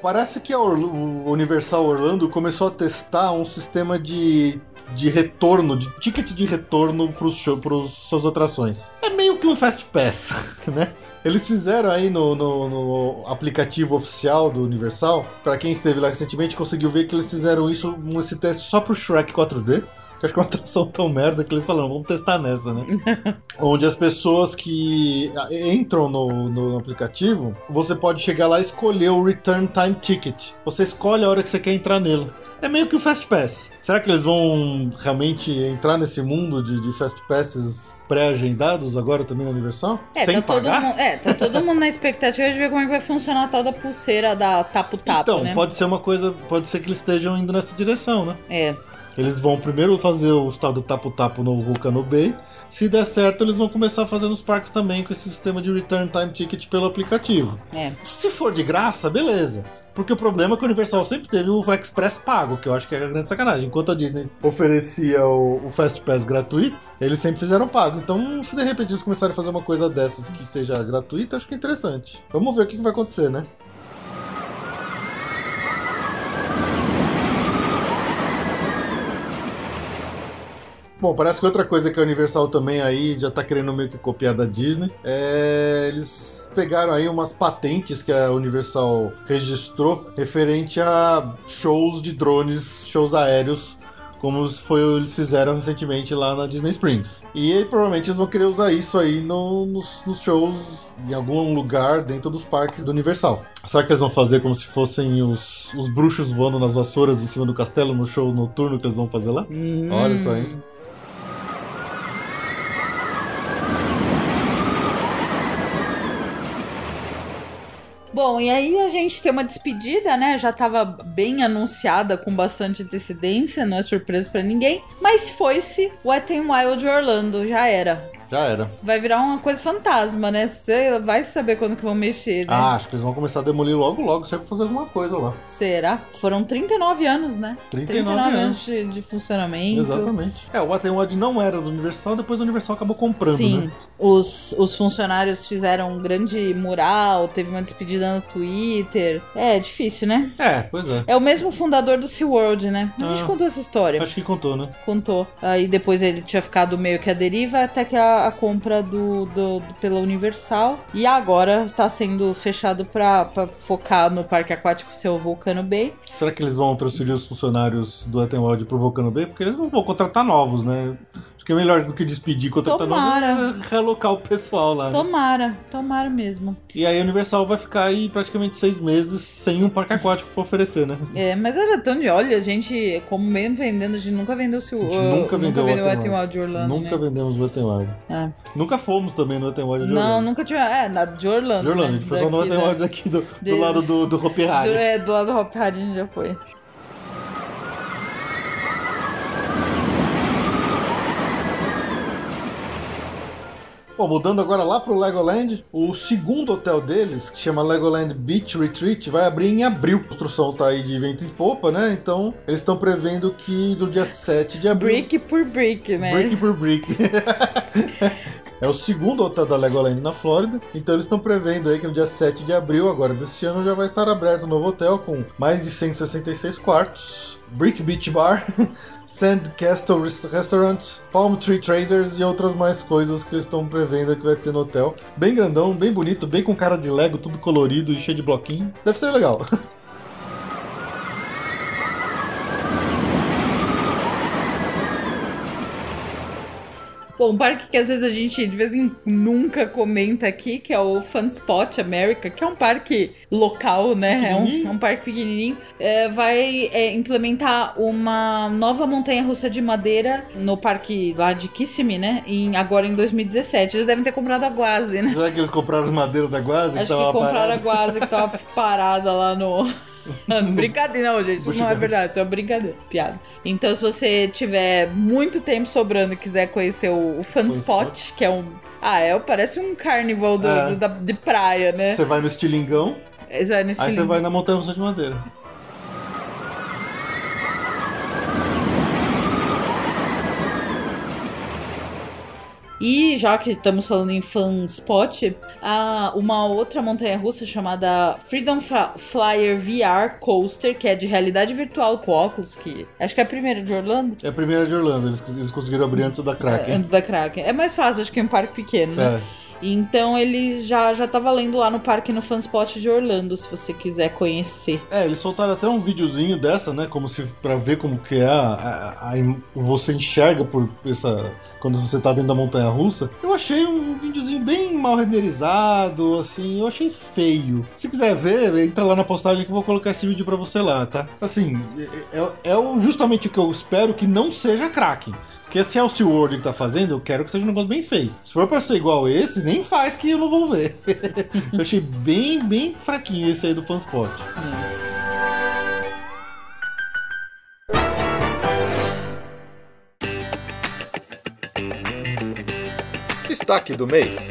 Parece que a o Universal Orlando começou a testar um sistema de, de retorno, de ticket de retorno para os suas atrações. É meio que um Fast Pass, (laughs) né? Eles fizeram aí no, no, no, aplicativo oficial do Universal. Para quem esteve lá recentemente, conseguiu ver que eles fizeram isso, esse teste só pro Shrek 4D que acho que é uma atração tão merda que eles falaram, vamos testar nessa, né? (laughs) Onde as pessoas que entram no, no aplicativo, você pode chegar lá e escolher o Return Time Ticket. Você escolhe a hora que você quer entrar nele. É meio que o Fast Pass. Será que eles vão realmente entrar nesse mundo de, de Fast Passes pré-agendados agora também na Universal? É, Sem tá pagar? Mundo, é, tá todo mundo na expectativa de ver como é que vai funcionar a tal da pulseira da tapo-tapo, Então, né? pode ser uma coisa, pode ser que eles estejam indo nessa direção, né? É. Eles vão primeiro fazer o estado do tapo-tapo no Vulcano Bay. Se der certo, eles vão começar a fazer nos parques também com esse sistema de Return Time Ticket pelo aplicativo. É. Se for de graça, beleza. Porque o problema é que o Universal sempre teve o Express pago, que eu acho que é a grande sacanagem. Enquanto a Disney oferecia o, o Fast Pass gratuito, eles sempre fizeram pago. Então, se de repente eles começarem a fazer uma coisa dessas que seja gratuita, acho que é interessante. Vamos ver o que vai acontecer, né? Bom, parece que outra coisa que a Universal também aí já tá querendo meio que copiar da Disney é eles pegaram aí umas patentes que a Universal registrou referente a shows de drones, shows aéreos como foi eles fizeram recentemente lá na Disney Springs. E aí, provavelmente eles vão querer usar isso aí no, nos, nos, shows em algum lugar dentro dos parques do Universal. Será que eles vão fazer como se fossem os, os bruxos voando nas vassouras em cima do castelo no show noturno que eles vão fazer lá? Hum. Olha só, hein? Bom, e aí a gente tem uma despedida, né? Já tava bem anunciada com bastante antecedência, não é surpresa para ninguém. Mas foi-se o Wet n Wild Orlando, já era. Já era. Vai virar uma coisa fantasma, né? Você vai saber quando que vão mexer, né? Ah, acho que eles vão começar a demolir logo, logo, sempre fazer alguma coisa lá. Será? Foram 39 anos, né? 39, 39 anos de, de, funcionamento. Exatamente. É, o Waterworld não era do Universal, depois o Universal acabou comprando, Sim. né? Os, os funcionários fizeram um grande mural, teve uma despedida no Twitter. É, difícil, né? É, pois é. É o mesmo fundador do SeaWorld, né? A gente Ah. contou essa história. Acho que contou, né? Contou. Aí depois ele tinha ficado meio que a deriva até que a, a compra do, do- do- pela Universal. E agora tá sendo fechado pra focar no parque aquático ser o Vulcano Bay. Será que eles vão transferir os funcionários do Waterworld pro Volcano Bay? Porque eles não vão contratar novos, né? Que é melhor do que despedir Tomara. novos é realocar o pessoal lá. né? Tomara, tomara mesmo. E aí a Universal vai ficar aí praticamente seis meses sem um parque aquático pra oferecer, né? É, mas era tão de. Olha, a gente, como mesmo vendendo, a gente nunca vendeu o seu. A gente nunca vendeu o vendeu o Wet Wet Wild de Orlando. Nunca né? vendemos o Waterworld. É. Nunca fomos também no Waterworld de Não, Orlando. nunca tinha. É, na, de Orlando. De Orlando, né? a gente foi só no Waterworld né? aqui do, do De- lado do, do Hopi Do, Hari. é, do lado do Hop Hari a gente já foi. Bom, mudando agora lá pro Legoland, o segundo hotel deles, que chama Legoland Beach Retreat, vai abrir em abril. A construção tá aí de vento em popa, né? Então, eles estão prevendo que do dia 7 de abril. Brick por brick, né? Brick por brick. (laughs) é o segundo hotel da Legoland na Flórida. Então eles estão prevendo aí que no dia 7 de abril, agora desse ano, já vai estar aberto o novo hotel com mais de 166 quartos. Brick Beach Bar, (laughs) Sand Castle Rest- Restaurant, Palm Tree Traders e outras mais coisas que eles estão prevendo que vai ter no hotel. Bem grandão, bem bonito, bem com cara de Lego, tudo colorido e cheio de bloquinho. Deve ser legal. (laughs) Bom, um parque que às vezes a gente de vez em nunca comenta aqui, que é o Fun Spot America, que é um parque local, né? É um, é um parque pequenininho. É, vai é, implementar uma nova montanha-russa de madeira no parque lá de Kissimmee, né? Em, agora em 2017. Eles devem ter comprado a Guazi, né? Será que eles compraram as madeiras da Guazi? Acho que tava compraram parada? a Guazi que tava (laughs) parada lá no, brincadeira, não, gente. Isso não é verdade, isso é uma brincadeira. Piada. Então, se você tiver muito tempo sobrando e quiser conhecer o, o Fun, Spot, que é um. Ah, é, parece um carnival do, é. do, da, de praia, né? Você vai no estilingão. Você vai no estilingão. Aí você vai na montanha russa de madeira. E já que estamos falando em fan spot, há uma outra montanha russa chamada Freedom Flyer VR Coaster, que é de realidade virtual com óculos, que acho que é a primeira de Orlando. É a primeira de Orlando, eles, eles conseguiram abrir antes da Kraken. É, antes da Kraken. É mais fácil, acho que em um parque pequeno, né? É. Então eles já já tá valendo lá no parque no Fanspot de Orlando, se você quiser conhecer. É, eles soltaram até um videozinho dessa, né, como se para ver como que é a, a, a, você enxerga por essa quando você tá dentro da montanha russa, eu achei um videozinho bem mal renderizado, assim, eu achei feio. Se quiser ver, entra lá na postagem que eu vou colocar esse vídeo para você lá, tá? Assim, é, é, é, justamente o que eu espero que não seja Kraken. Porque se é o SeaWorld que tá fazendo, eu quero que seja um negócio bem feio. Se for pra ser igual esse, nem faz que eu não vou ver. (laughs) eu achei bem, bem fraquinho esse aí do Fanspot. Hum. Destaque do mês.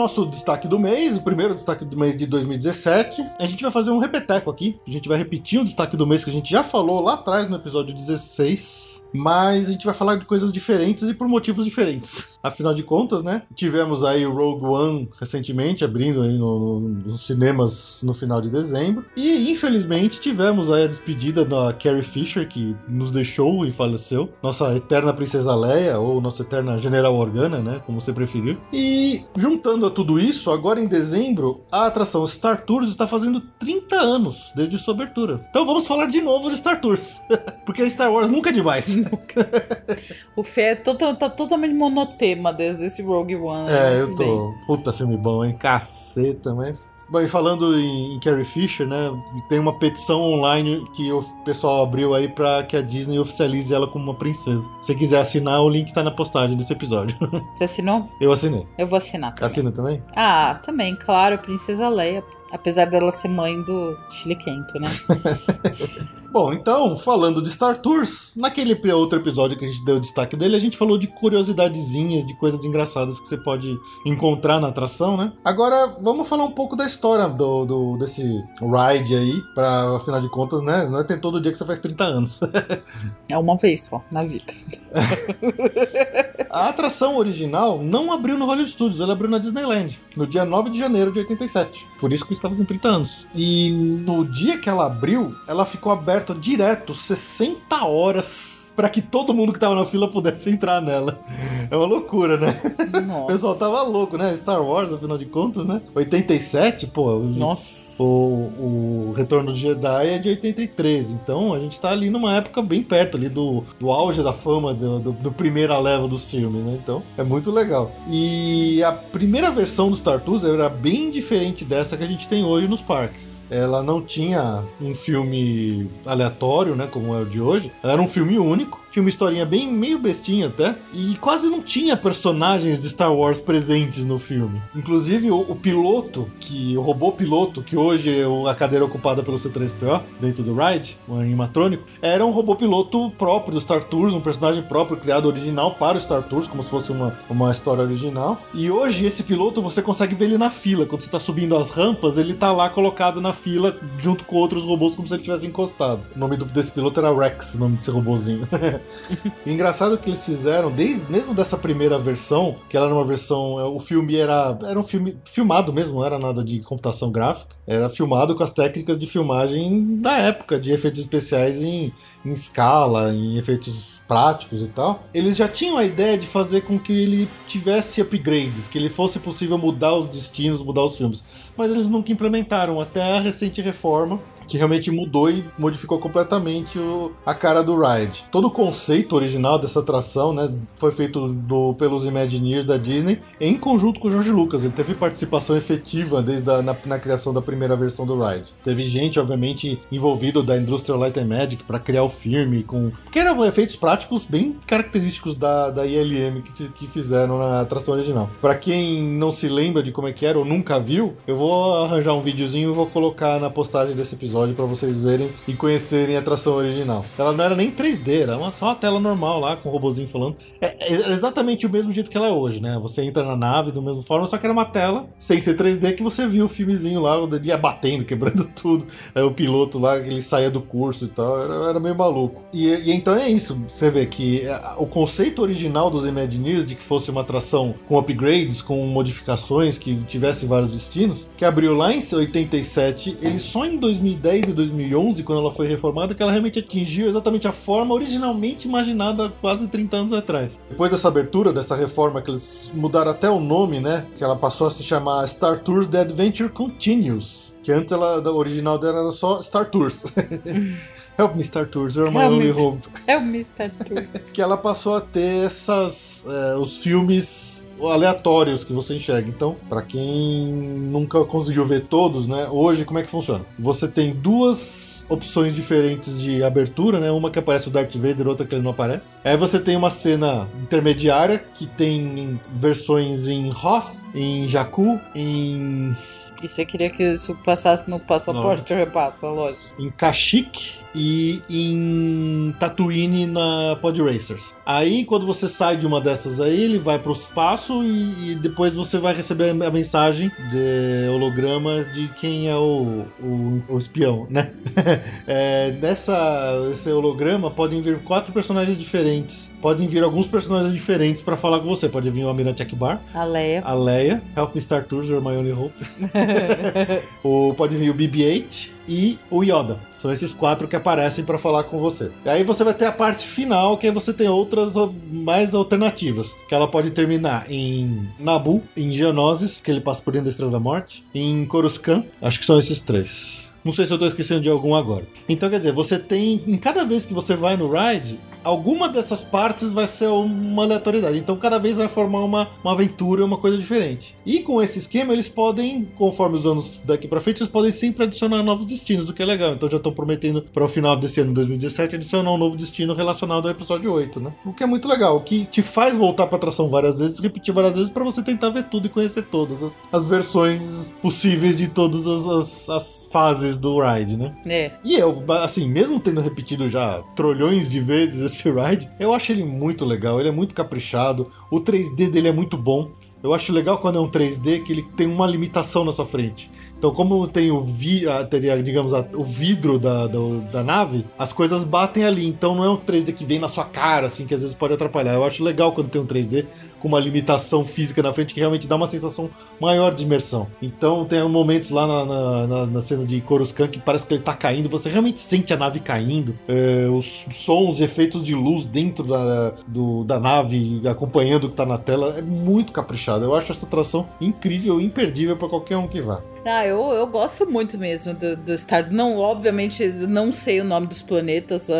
Nosso destaque do mês, o primeiro destaque do mês de 2017, a gente vai fazer um repeteco aqui. A gente vai repetir o destaque do mês que a gente já falou lá atrás no episódio 16 mas a gente vai falar de coisas diferentes e por motivos diferentes. Afinal de contas, né? Tivemos aí o Rogue One recentemente abrindo aí no, no, nos cinemas no final de dezembro e infelizmente tivemos aí a despedida da Carrie Fisher que nos deixou e faleceu, nossa eterna princesa Leia ou nossa eterna General Organa, né? Como você preferir. E juntando a tudo isso, agora em dezembro a atração Star Tours está fazendo 30 anos desde sua abertura. Então vamos falar de novo de Star Tours, (laughs) porque Star Wars nunca é demais o Fê é tá totalmente monotema desde esse Rogue One. É, né? eu tô. Bem. Puta filme bom, hein? Caceta, mas. Bom, e falando em, em, Carrie Fisher, né? Tem uma petição online que o pessoal abriu aí pra que a Disney oficialize ela como uma princesa. Se quiser assinar, o link tá na postagem desse episódio. Você assinou? Eu assinei. Eu vou assinar. Também. Assina também? Ah, também, claro, Princesa Leia. Apesar dela ser mãe do Chile Quento, né? (laughs) Bom, então, falando de Star Tours, naquele outro episódio que a gente deu destaque dele, a gente falou de curiosidadezinhas, de coisas engraçadas que você pode encontrar na atração, né? Agora, vamos falar um pouco da história do, do desse ride aí, pra, afinal de contas, né? Não é ter todo dia que você faz 30 anos. é uma vez só, na vida. (laughs) a atração original não abriu no Hollywood Studios, ela abriu na Disneyland, no dia 9 de janeiro de 87. Por isso que estava com 30 anos. E no dia que ela abriu, ela ficou aberta direto 60 horas para que todo mundo que tava na fila pudesse entrar nela. É uma loucura, né? Nossa. O pessoal tava louco, né? Star Wars, afinal de contas, né? 87, pô. Nossa. O, o Retorno do Jedi é de 83. Então a gente tá ali numa época bem perto ali do, do auge da fama do, do, do primeira leva dos filmes, né? Então é muito legal. E a primeira versão do Star Tours era bem diferente dessa que a gente tem hoje nos parques ela não tinha um filme aleatório, né, como é o de hoje. Ela era um filme único, tinha uma historinha bem meio bestinha até, e quase não tinha personagens de Star Wars presentes no filme. Inclusive o, o piloto, que o robô piloto, que hoje é a cadeira ocupada pelo C3PO dentro do ride, o animatrônico, era um robô piloto próprio do Star Tours, um personagem próprio criado original para o Star Tours, como se fosse uma, uma história original. E hoje esse piloto você consegue ver ele na fila, quando você está subindo as rampas, ele está lá colocado na fila junto com outros robôs como se ele tivesse encostado. O nome desse piloto era Rex, o nome desse robôzinho. (laughs) (laughs) engraçado que eles fizeram, desde mesmo dessa primeira versão, que ela era uma versão. É, o filme era. Era um filme filmado mesmo, não era nada de computação gráfica. Era filmado com as técnicas de filmagem da época, de efeitos especiais em, em escala, em efeitos práticos e tal. Eles já tinham a ideia de fazer com que ele tivesse upgrades, que ele fosse possível mudar os destinos, mudar os filmes. Mas eles nunca implementaram, até a recente reforma, que realmente mudou e modificou completamente o, a cara do ride. Todo o conceito original dessa atração, né, foi feito do, pelos Imagineers da Disney em conjunto com o George Lucas. Ele teve participação efetiva desde a, na, na criação da primeira versão do ride. Teve gente, obviamente, envolvida da Industrial Light and Magic para criar o filme, com porque eram efeitos práticos bem característicos da, da ILM que, que fizeram na atração original. Para quem não se lembra de como é que era ou nunca viu, eu vou arranjar um videozinho e vou colocar na postagem desse episódio episódio para vocês verem e conhecerem a atração original. Ela não era nem 3D, era uma, só uma tela normal lá, com o robozinho falando. É, é, exatamente o mesmo jeito que ela é hoje, né? Você entra na nave da mesma forma, só que era uma tela sem ser 3D que você viu o filmezinho lá, ele ia batendo, quebrando (laughs) tudo. Aí o piloto lá, ele saía do curso e tal, era, era meio maluco. E, e, então é isso, você vê que é, o conceito original dos Imagineers de que fosse uma atração com upgrades, com modificações, que tivesse vários destinos, que abriu lá em 87, ele só em 2010 2010 e 2011, quando ela foi reformada, que ela realmente atingiu exatamente a forma originalmente imaginada quase 30 anos atrás. Depois dessa abertura, dessa reforma, que eles mudaram até o nome, né? Que ela passou a se chamar Star Tours The Adventure Continues. Que antes ela, da original dela era só Star Tours. (laughs) Help me, Star Tours, you're my only hope. Help me, Star Tours. que ela passou a ter essas. É, os filmes aleatórios que você enxerga. Então, para quem nunca conseguiu ver todos, né? Hoje como é que funciona? Você tem duas opções diferentes de abertura, né? Uma que aparece o Darth Vader, outra que ele não aparece. Aí você tem uma cena intermediária que tem versões em Hoth, em Jakku, em e você queria que isso passasse no passaporte não. repassa, lógico. Em Kashyyyk e em Tatooine na Pod Racers. Aí, quando você sai de uma dessas aí, ele vai para o espaço e, e, depois você vai receber a mensagem de holograma de quem é o, o, o espião, né? (laughs) é, nessa esse holograma podem vir quatro personagens diferentes. Podem vir alguns personagens diferentes para falar com você. Pode vir o Almirante Akbar, a Leia, a Leia, Help Me Star Tours, or My Only Hope. (laughs) ou pode vir o BB-8 e o Yoda. São esses quatro que aparecem para falar com você. E aí você vai ter a parte final, que aí você tem outras mais alternativas. Que ela pode terminar em Nabu, em Geonosis, que ele passa por dentro da Estrela da Morte, em Coruscant, acho que são esses três. Não sei se eu tô esquecendo de algum agora. Então, quer dizer, você tem. Em cada vez que você vai no ride, alguma dessas partes vai ser uma aleatoriedade. Então cada vez vai formar uma, uma aventura, uma coisa diferente. E com esse esquema, eles podem, conforme os anos daqui para frente, eles podem sempre adicionar novos destinos, o que é legal. Então já estão prometendo para o final desse ano, 2017, adicionar um novo destino relacionado ao episódio 8, né? O que é muito legal, o que te faz voltar para atração várias vezes, repetir várias vezes para você tentar ver tudo e conhecer todas as, as versões possíveis de todas as, as, as fases do ride, né? É. E eu, assim, mesmo tendo repetido já trilhões de vezes esse ride, eu acho ele muito legal, ele é muito caprichado, o 3D dele é muito bom. Eu acho legal quando é um 3D que ele tem uma limitação na sua frente. Então, como tem o, vi, teria, digamos, o vidro da, da, da, nave, as coisas batem ali. Então não é um 3D que vem na sua cara, assim, que às vezes pode atrapalhar. Eu acho legal quando tem um 3D, com uma limitação física na frente que realmente dá uma sensação maior de imersão. Então tem momentos lá na, na, na, na cena de Coruscant que parece que ele tá caindo, você realmente sente a nave caindo, é, os sons, efeitos de luz dentro da, do, da nave acompanhando o que tá na tela, é muito caprichado. Eu acho essa atração incrível, imperdível para qualquer um que vá. Ah, eu, eu gosto muito mesmo do, do Star. Não, obviamente, não sei o nome dos planetas. (laughs)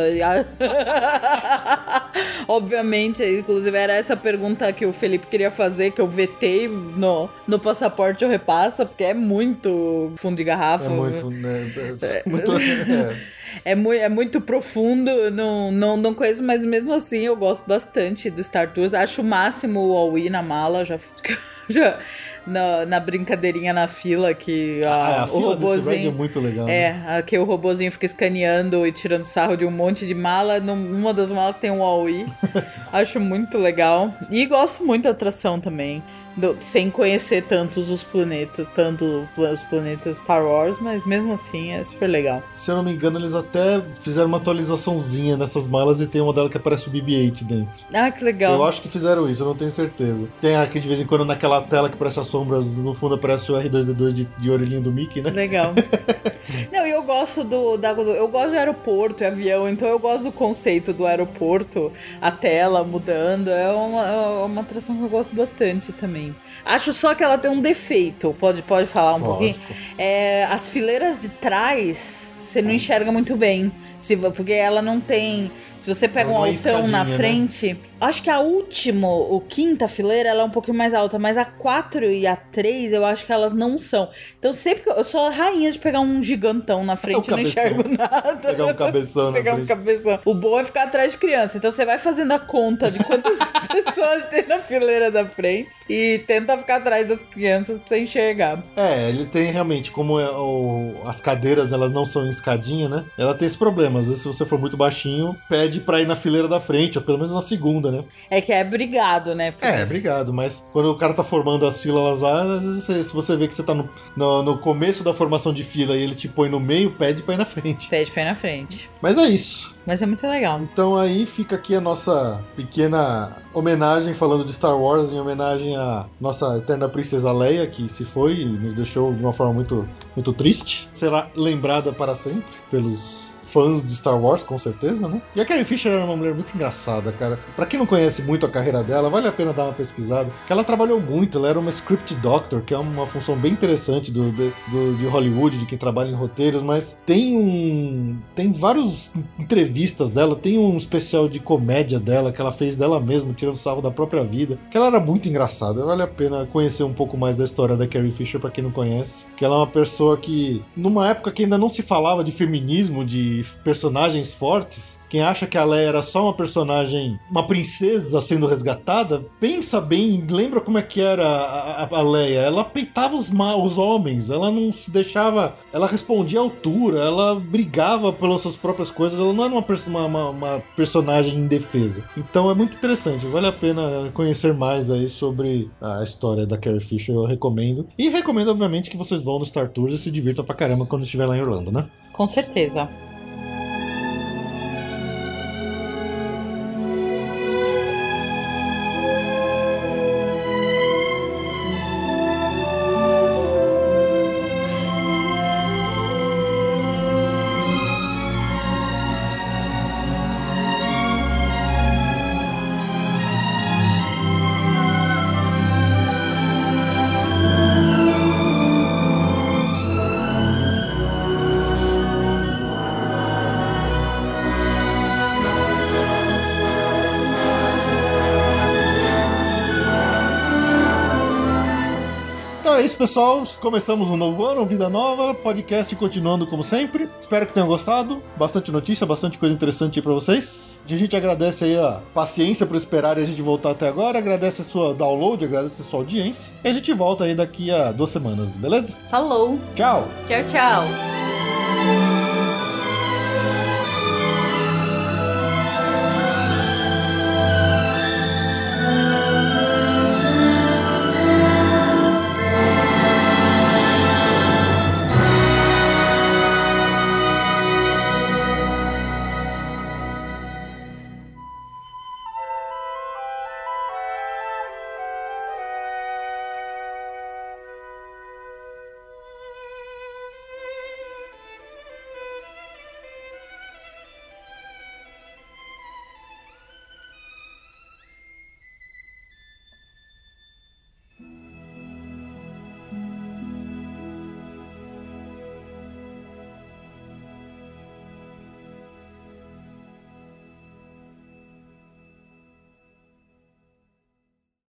obviamente, inclusive era essa pergunta que o Felipe queria fazer, que eu vetei no, no passaporte ou repassa, porque é muito fundo de garrafa. É muito, né? É, muito, é. É, mu é muito profundo, não, não, não conheço, mas mesmo assim eu gosto bastante do Star Tours. Acho o máximo o All na mala, já, (laughs) já na, na brincadeirinha na fila que a, ah, é, a o robozinho é muito legal. É, né? que o robozinho fica escaneando e tirando sarro de um monte de mala. Numa das malas tem um Huawei. (laughs) Acho muito legal. E gosto muito da atração também do, sem conhecer tantos os planetas, tanto os planetas Star Wars, mas mesmo assim é super legal. Se eu não me engano, eles até fizeram uma atualizaçãozinha nessas malas e tem uma dela que aparece o BB-8 dentro. Ah, que legal. Eu acho que fizeram isso, eu não tenho certeza. Tem aqui de vez em quando naquela tela que parece as sombras, no fundo aparece o R2D2 de, de orelhinha do Mickey, né? Legal. (laughs) não, e eu gosto do, da, eu gosto de aeroporto e avião, então eu gosto do conceito do aeroporto, a tela mudando, é uma, é uma atração que eu gosto bastante também. Acho só que ela tem um defeito. Pode, pode falar um Lógico. pouquinho? É, as fileiras de trás você não enxerga muito bem. Se, porque ela não tem. Se você pega um altão na né? frente. Né? Acho que a última, o quinta fileira, ela é um pouquinho mais alta, mas a 4 e a 3 eu acho que elas não são. Então sempre que eu, eu sou a rainha de pegar um gigantão na frente, eu não enxergo nada. Pegar um cabeção Pegar um cabeção. O bom é ficar atrás de criança. Então você vai fazendo a conta de quantas (laughs) pessoas tem na fileira da frente e tenta ficar atrás das crianças pra você enxergar. É, eles têm realmente, como é, o, as cadeiras elas não são em escadinha, né? Ela tem esse problema. Às vezes, se você for muito baixinho, pede pra ir na fileira da frente, ou pelo menos na segunda né? É que é brigado, né? Porque... É, brigado, mas quando o cara tá formando as filas lá, às vezes você, se você vê que você tá no, no, no, começo da formação de fila e ele te põe no meio, pede pra ir na frente. Pede pra ir na frente. Mas é isso. Mas é muito legal. Então aí fica aqui a nossa pequena homenagem falando de Star Wars, em homenagem à nossa eterna princesa Leia, que se foi e nos deixou de uma forma muito, muito triste. Será lembrada para sempre pelos fãs de Star Wars, com certeza, né? E a Carrie Fisher era uma mulher muito engraçada, cara. Para quem não conhece muito a carreira dela, vale a pena dar uma pesquisada. Que ela trabalhou muito, ela era uma script doctor, que é uma função bem interessante do, do, do de Hollywood, de quem trabalha em roteiros, mas tem um. Tem várias entrevistas dela, tem um especial de comédia dela que ela fez dela mesma, tirando sarro da própria vida. Que ela era muito engraçada. Vale a pena conhecer um pouco mais da história da Carrie Fisher para quem não conhece. Que ela é uma pessoa que, numa época que ainda não se falava de feminismo, de personagens fortes, quem acha que a Leia era só uma personagem, uma princesa sendo resgatada, pensa bem, lembra como é que era a, a, a Leia. Ela peitava os, os homens, ela não se deixava. Ela respondia à altura, ela brigava pelas suas próprias coisas, ela não era uma, uma, uma, uma personagem indefesa. Então é muito interessante, vale a pena conhecer mais aí sobre a história da Carrie Fisher, eu recomendo. E recomendo, obviamente, que vocês vão no Star Tours e se divirtam pra caramba quando estiver lá em Orlando, né? Com certeza. Pessoal, começamos um novo ano, vida nova, podcast continuando como sempre. Espero que tenham gostado. Bastante notícia, bastante coisa interessante aí pra vocês. A gente agradece aí a paciência por esperar a gente voltar até agora, agradece a sua download, agradece a sua audiência. E a gente volta aí daqui a duas semanas, beleza? Falou! Tchau! Tchau, tchau!